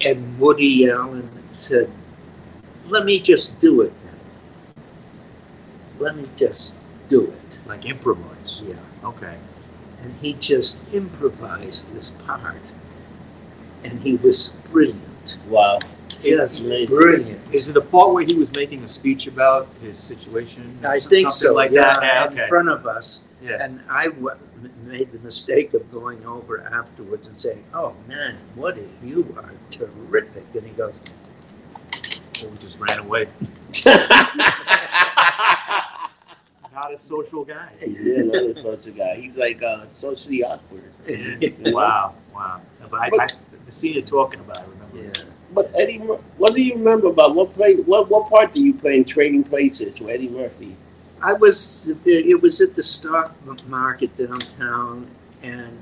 And Woody Allen said, "Let me just do it. Let me just do it." Like improvise. Yeah Okay. and he just improvised this part, and he was brilliant, Wow. Amazing. brilliant. Is it the part where he was making a speech about his situation? I S- think something so. like yeah, that. Yeah. in Okay. front of us, Yeah. and I w- made the mistake of going over afterwards and saying, "Oh man, Woody, you are terrific," and he goes, Or we just ran away. *laughs* Not a social guy. *laughs* yeah, another such a guy. He's like uh, socially awkward. wow. Wow. But I, I, the scene you're talking about, I remember. "Yeah." But Eddie, what do you remember about what play? What what part do you play in Trading Places with Eddie Murphy? I was it was at the stock market downtown, and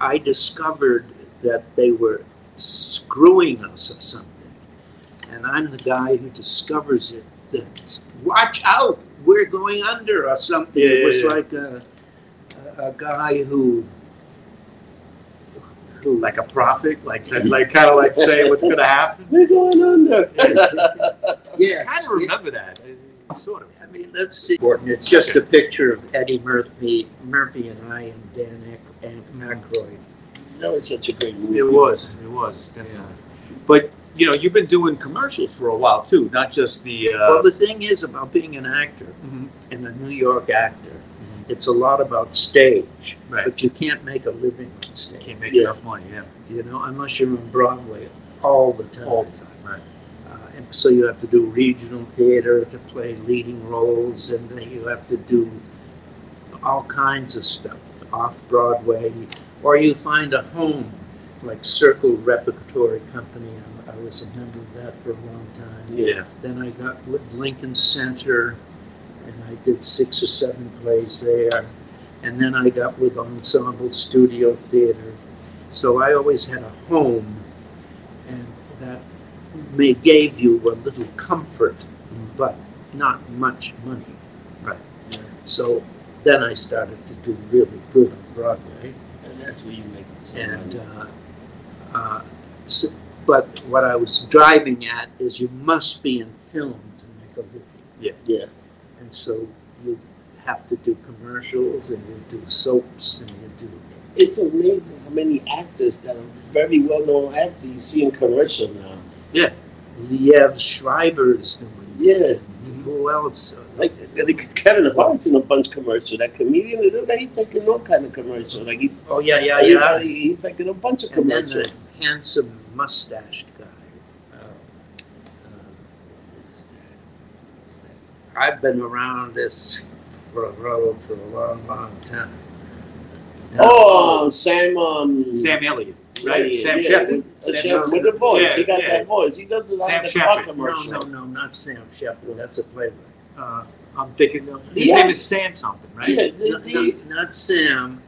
I discovered that they were screwing us of something, and I'm the guy who discovers it. That watch out, we're going under or something. Yeah, it was yeah. like a, a a guy who Who? Like a prophet, like like kind of like say what's going to happen. We're going under. Yes. I kind of remember that, sort of. I mean, let's see. Important. It's just a picture of Eddie Murphy, Murphy and I and Dan Ack- Aykroyd. that was such a great movie. It was, it was definitely. But you know, you've been doing commercials for a while too, not just the. Well, Uh, the thing is about being an actor mhm, and a New York actor, it's a lot about stage, right. but you can't make a living on stage. You can't make Yeah. enough money, yeah, You know, unless you're on Broadway all the time. all the time, right? Uh, and so you have to do regional theater to play leading roles, and then you have to do all kinds of stuff off Broadway, or you find a home like Circle Repertory Company. I, I was a member of that for a long time. Yeah, Then I got with Lincoln Center, and I did six or seven plays there. And then I got with Ensemble Studio Theater. So I always had a home, and that may gave you a little comfort, but not much money. Right. So then I started to do really good on Broadway And that's where you make some and uh, uh, s but what I was driving at is you must be in film to make a living. Yeah. Yeah. And so you have to do commercials and you do soaps and you do. It's amazing how many actors that are very well known actors you see in commercial now. Yeah, Liev Schreiber is doing. Yeah. Mm-hmm. Who else? Like like Kevin Hart's in a bunch commercial. That comedian, he's like in all kind of commercial. Like he's Oh yeah, yeah, yeah. He's like in a bunch of And then commercials. the handsome mustached guy. Uh, uh, I've been around this for road for a long, long time. Oh, um, Sam. Um, Sam Elliott, right? yeah, Sam yeah, Shepard. With, Sam Shepard, with the voice, Yeah, he got yeah. that voice. He does a lot Sam of the car Shepard. No, commercials. no, no, not Sam Shepard. That's a playboy. Uh, I'm thinking of, his Yeah. name is Sam something, right? Yeah, the, the, no, not Sam.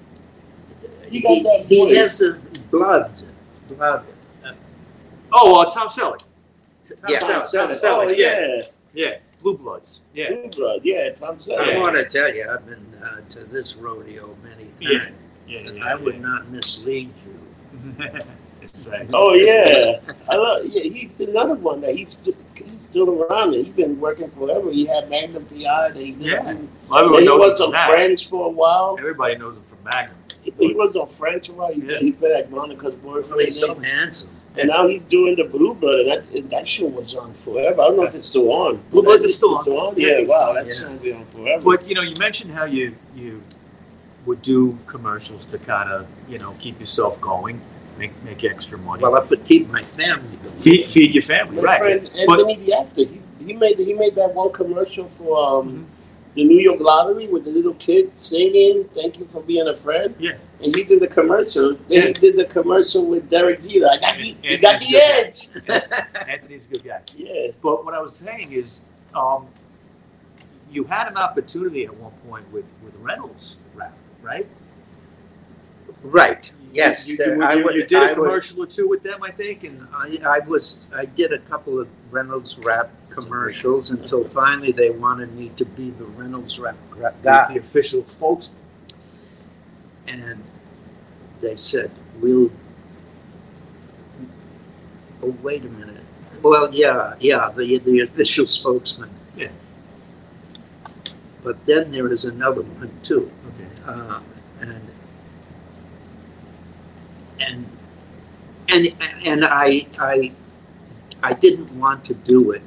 He got that he voice. has the blood. Blood. Oh, uh, Tom Selleck. Tom Yeah. Selleck. Tom Selleck. Selleck. Oh, yeah, yeah. Yeah. Blue Bloods. Yeah. Blue Blood. Yeah, Tom Selleck. I Yeah. want to tell you, I've been uh, to this rodeo many Yeah. times. Yeah, and yeah, I would yeah. not mislead you. That's right. Oh yeah, I love. Yeah, he's another one that he's still he's still around. There. He's been working forever. He had Magnum PI. That he did. Yeah. Then Well, everyone he knows was on from. Friends for a while. Everybody knows him from Magnum. *laughs* He was on Friends for a while. He, Yeah. he played like Monica's Well, boyfriend. he's so handsome. And now he's doing the Blue Blood, and that, that show was on forever. I don't know if it's still on. Blue Bloods is It's still on. Yeah, Yeah, wow, on, that yeah. be on forever. But you know, you mentioned how you you would do commercials to kind of you know keep yourself going, make make extra money, Well, I would keep my family going. feed feed your family, My right? friend But- Anthony the actor, he, he made he made that one commercial for um, Mhm. The New York Lottery with the little kid singing "Thank you for being a friend." Yeah. and he's in the commercial. Then Yeah. he did the commercial with Derek Jeter. I got the, And- you got the edge. Anthony's Anthony's a good guy. Yeah, But what I was saying is, um, you had an opportunity at one point with with Reynolds Wrap, right? Right. Yes. you, there- you, I you- would- you did I a would- commercial or two with them, I think, and I, I was I did a couple of Reynolds Wrap commercials until finally they wanted me to be the Reynolds Wrap the, the official spokesman. and they said we'll. Oh wait a minute. Well, yeah, yeah, the the official spokesman. Yeah. But then there is another one too. Okay. uh, and and and and I I I didn't want to do it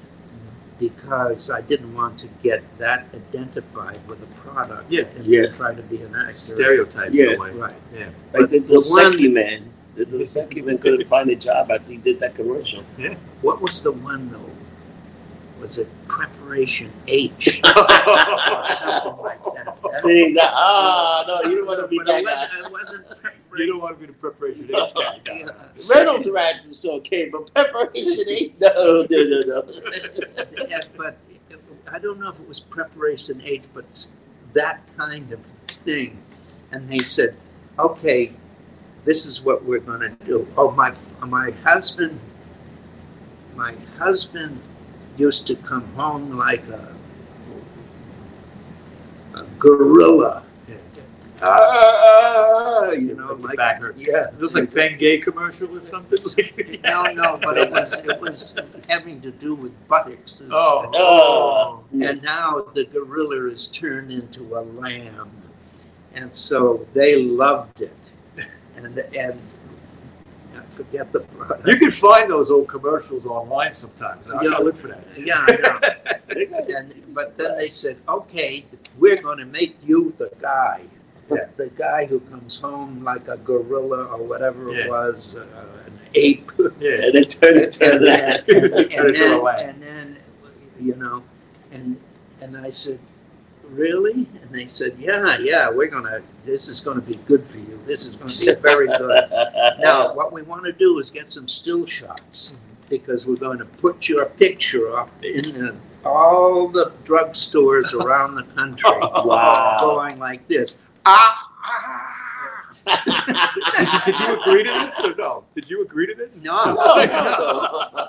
because I didn't want to get that identified with a product Yeah, and yeah. try to be an actor. Stereotype, Yeah. in a way. Right. Yeah. like the, the one- Dos Equis man. The Dos Equis man couldn't find a job after he did that commercial. Yeah. What was the one though? Was it Preparation H? or *laughs* something like that. Seeing that, ah, no, you don't want to be But that guy. wasn't, *laughs* You don't want to be the preparation H guy. Yeah. *laughs* Reynolds Wrap is okay, but preparation H, No, no, no, no. Yes, but it- I don't know if it was Preparation H, but that kind of thing. And they said, okay, this is what we're going to do. Oh, my, my husband, my husband used to come home like a, a gorilla. Yeah. ah, you know, Like the like back yeah. It was like Ben Gay commercial or something. No, no, but it was it was having to do with buttocks. Oh. Oh. And now the gorilla is turned into a lamb, and so they loved it, and and I forget the product. You can find those old commercials online sometimes. I, Yeah. I look for that. Yeah, I know. *laughs* And, but then they said, okay, we're going to make you the guy. Yeah. The guy who comes home like a gorilla or whatever Yeah. it was, uh, an ape. Yeah. And they turn it to and, that. then, *laughs* Turn it and, then, and then, you know, and and I said, really? And they said, yeah, yeah, we're gonna. This is going to be good for you. This is going to be *laughs* very good. Now, what we want to do is get some still shots because we're going to put your picture up in the, all the drugstores *laughs* around the country. *laughs* Wow. Going like this. Ah, ah. Did you, did you agree to this or no? Did you agree to this? No, no.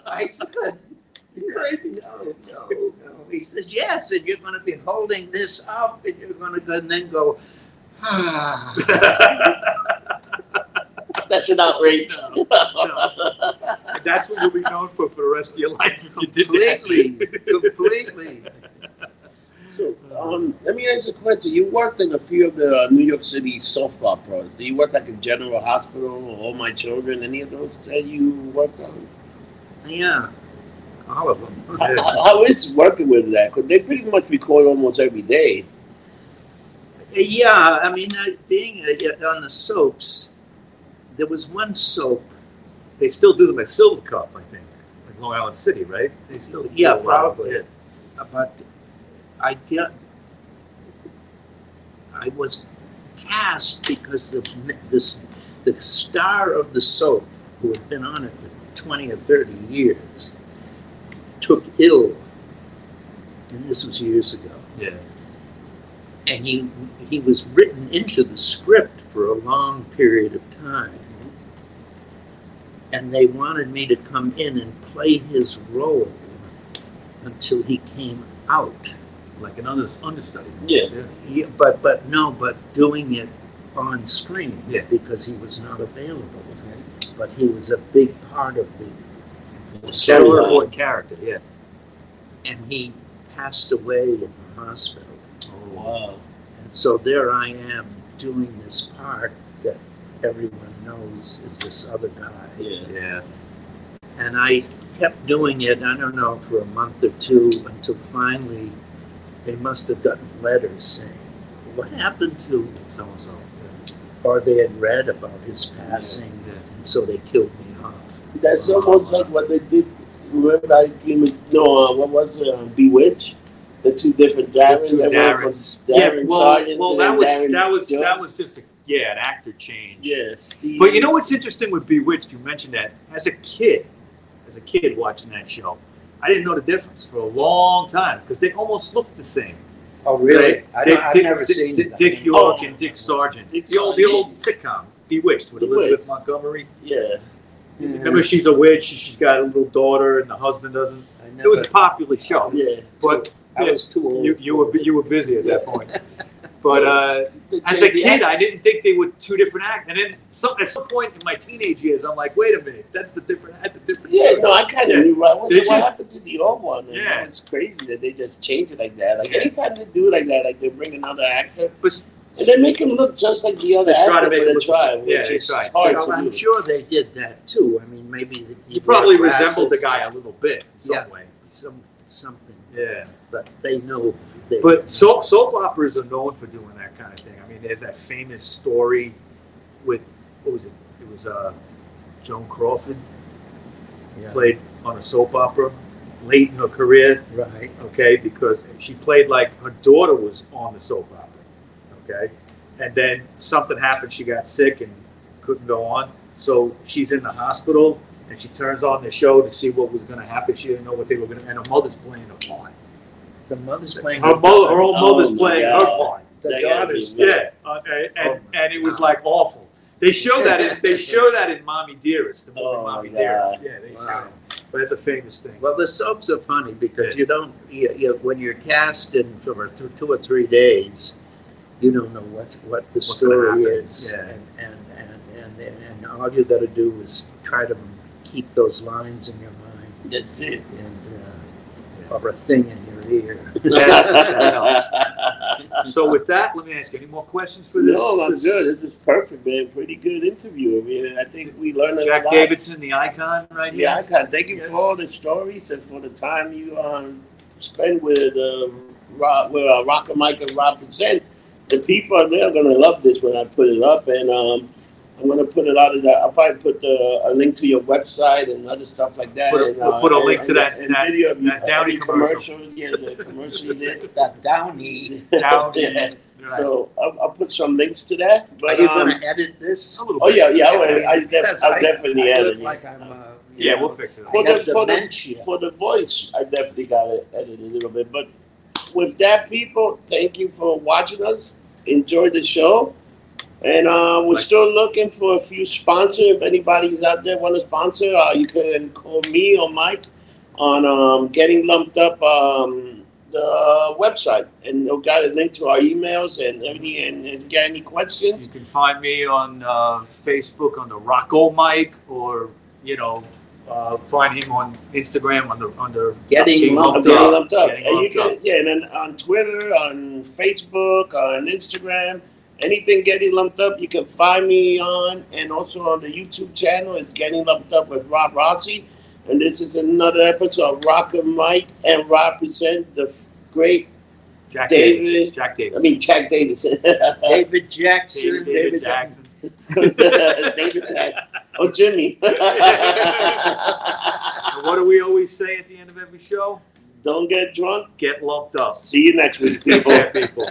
I said, Crazy. no, no, no. He says, yes, and you're going to be holding this up, and you're going to go, and then go, ah. That's an outrage. *laughs* No, no. That's what you'll be known for for the rest of your life if you did that. Completely, completely. So, um, let me ask you a question. You worked in a few of the uh, New York City soft operas. Do you work like in General Hospital or All My Children? Any of those that you worked on? Yeah, all of them. How, how- how is working with that? Because they pretty much record almost every day. Yeah, I mean, uh, being uh, on the soaps, there was one soap. They still do them at Silvercup, I think, like Long Island City, right? They still do Yeah, probably. Yeah. but I get I was cast because the this the star of the soap who had been on it for twenty or thirty years took ill, and this was years ago. Yeah. And he he was written into the script for a long period of time. And they wanted me to come in and play his role until he came out. Like an under, understudy. Yeah. Yeah, but but no, but doing it on screen Yeah. because he was not available. But he was a big part of the, The Shadow storyline. Uh, important character, yeah. and he passed away in the hospital. Oh, wow. And so there I am doing this part that everyone knows is this other guy. Yeah. Yeah. And I kept doing it, I don't know, for a month or two until finally they must have gotten letters saying, What happened to, So and so. or they had read about his passing, Yeah. and so they killed me. That's almost like what they did. Remember, I came with, no, uh, what was it? Uh, Bewitched? The two different Darrens. The two that went Darrens. Darren yeah, well, Sargent well, that was Darren that was Jones. that was just a yeah, an actor change. Yeah, Steve. But you know what's interesting with Bewitched? You mentioned that as a kid, as a kid watching that show, I didn't know the difference for a long time because they almost looked the same. Oh, Right? I Dick, don't, I've Dick- never Dick, seen Dick, that. Dick York Oh. and Dick Sargent. Dick the old the old sitcom Bewitched with Bewitched. Elizabeth Montgomery. Yeah. Remember, she's a witch. She's got a little daughter, and the husband doesn't. I It was a popular show, Yeah. but I was too old. you you were you were busy at that point. *laughs* But uh, as a kid, I didn't think they were two different acts. And then some, at some point in my teenage years, I'm like, wait a minute, that's the different. That's a different. Yeah, no, I kind of Yeah. knew what, what, what happened to the old one. And Yeah. It's crazy that they just change it like that. Like Yeah. anytime they do it like that, like they bring another actor But and they make him look just like the other They actor, try to make but they look the try, same. Yeah, which they is try. hard well, to I'm do. sure they did that too. I mean, maybe the, you probably wore resembled the guy a little bit in some Yeah. way. Some something, Yeah. but they know. They, But soap, soap operas are known for doing that kind of thing. I mean, there's that famous story with what was it? It was uh, Joan Crawford yeah, played on a soap opera late in her career. right. okay, because she played like her daughter was on the soap opera, okay, and then something happened, she got sick and couldn't go on, so she's in the hospital and she turns on the show to see what was going to happen. She didn't know what they were going to, and her mother's playing a part. The mother's playing. Her mother, her own Oh, mother's my playing her part. The That gotta daughter's. Yeah, uh, and, and, Oh, and it was like awful. They show that in, they *laughs* show that in Mommy Dearest, the movie Oh, Mommy my Dearest. Yeah, they Wow. show it. But it's a famous thing. Well, the soaps are funny because Yeah. you don't. You, you, when you're cast in for th- two or three days, you don't know what what the What's story is, Yeah. and, and and and and all you got to do is try to keep those lines in your mind, That's it. and uh, or a thing in your ear. *laughs* So with that, let me ask you, any more questions for this? no, I'm this- good. This is perfect, man. Pretty good interview. I mean, I think we learned a Jack. Davidson, the icon, right here. Yeah, I can thank you Yes. for all the stories and for the time you um, spend with um, Rob, with uh, Rock and Mike and Rob present. The people are they're gonna love this when I put it up, and um, I'm gonna put a lot of that. I'll probably put the, a link to your website and other stuff like that. Put a- and, we'll put a and- link to and- that- and that- video of that Downy any commercial. Yeah, the commercial you did. *laughs* that Downy. Down *laughs* Yeah. Right. So I'll, I'll put some links to that. Are But you um, going to edit this? a little oh bit. yeah, yeah, I, will- I, def- Because I'll I- definitely I edit look it. like I'm. Uh, you Yeah, know, we'll fix it. For I have the- for the- dementia. for the voice, I definitely got to edit a little bit. But with that, people, thank you for watching us. Enjoy the show. And uh, we're still looking for a few sponsors. If anybody's out there want to sponsor, uh, you can call me or Mike on um, Getting Lumped Up um, the website. And they'll got a link to our emails and everything. And if you got any questions, You can find me on uh, Facebook on the Rocco Mike, or you know, uh, find him on Instagram under under Getting Getting I'm lumped getting up. lumped up. Getting and you lumped can, up. yeah, and then on Twitter, on Facebook, on Instagram, anything getting lumped up, you can find me on, and also on the YouTube channel is Getting Lumped Up with Rob Rossi. And this is another episode of Rock and Mike and Rob present the great, Jack David- Davidson. Jack Davis. I mean Jack Davidson, *laughs* David Jackson. David, David Jackson. *laughs* David Jack, oh Jimmy. And *laughs* what do we always say at the end of every show? Don't get drunk. Get lumped up. See you next week, people. *laughs* people.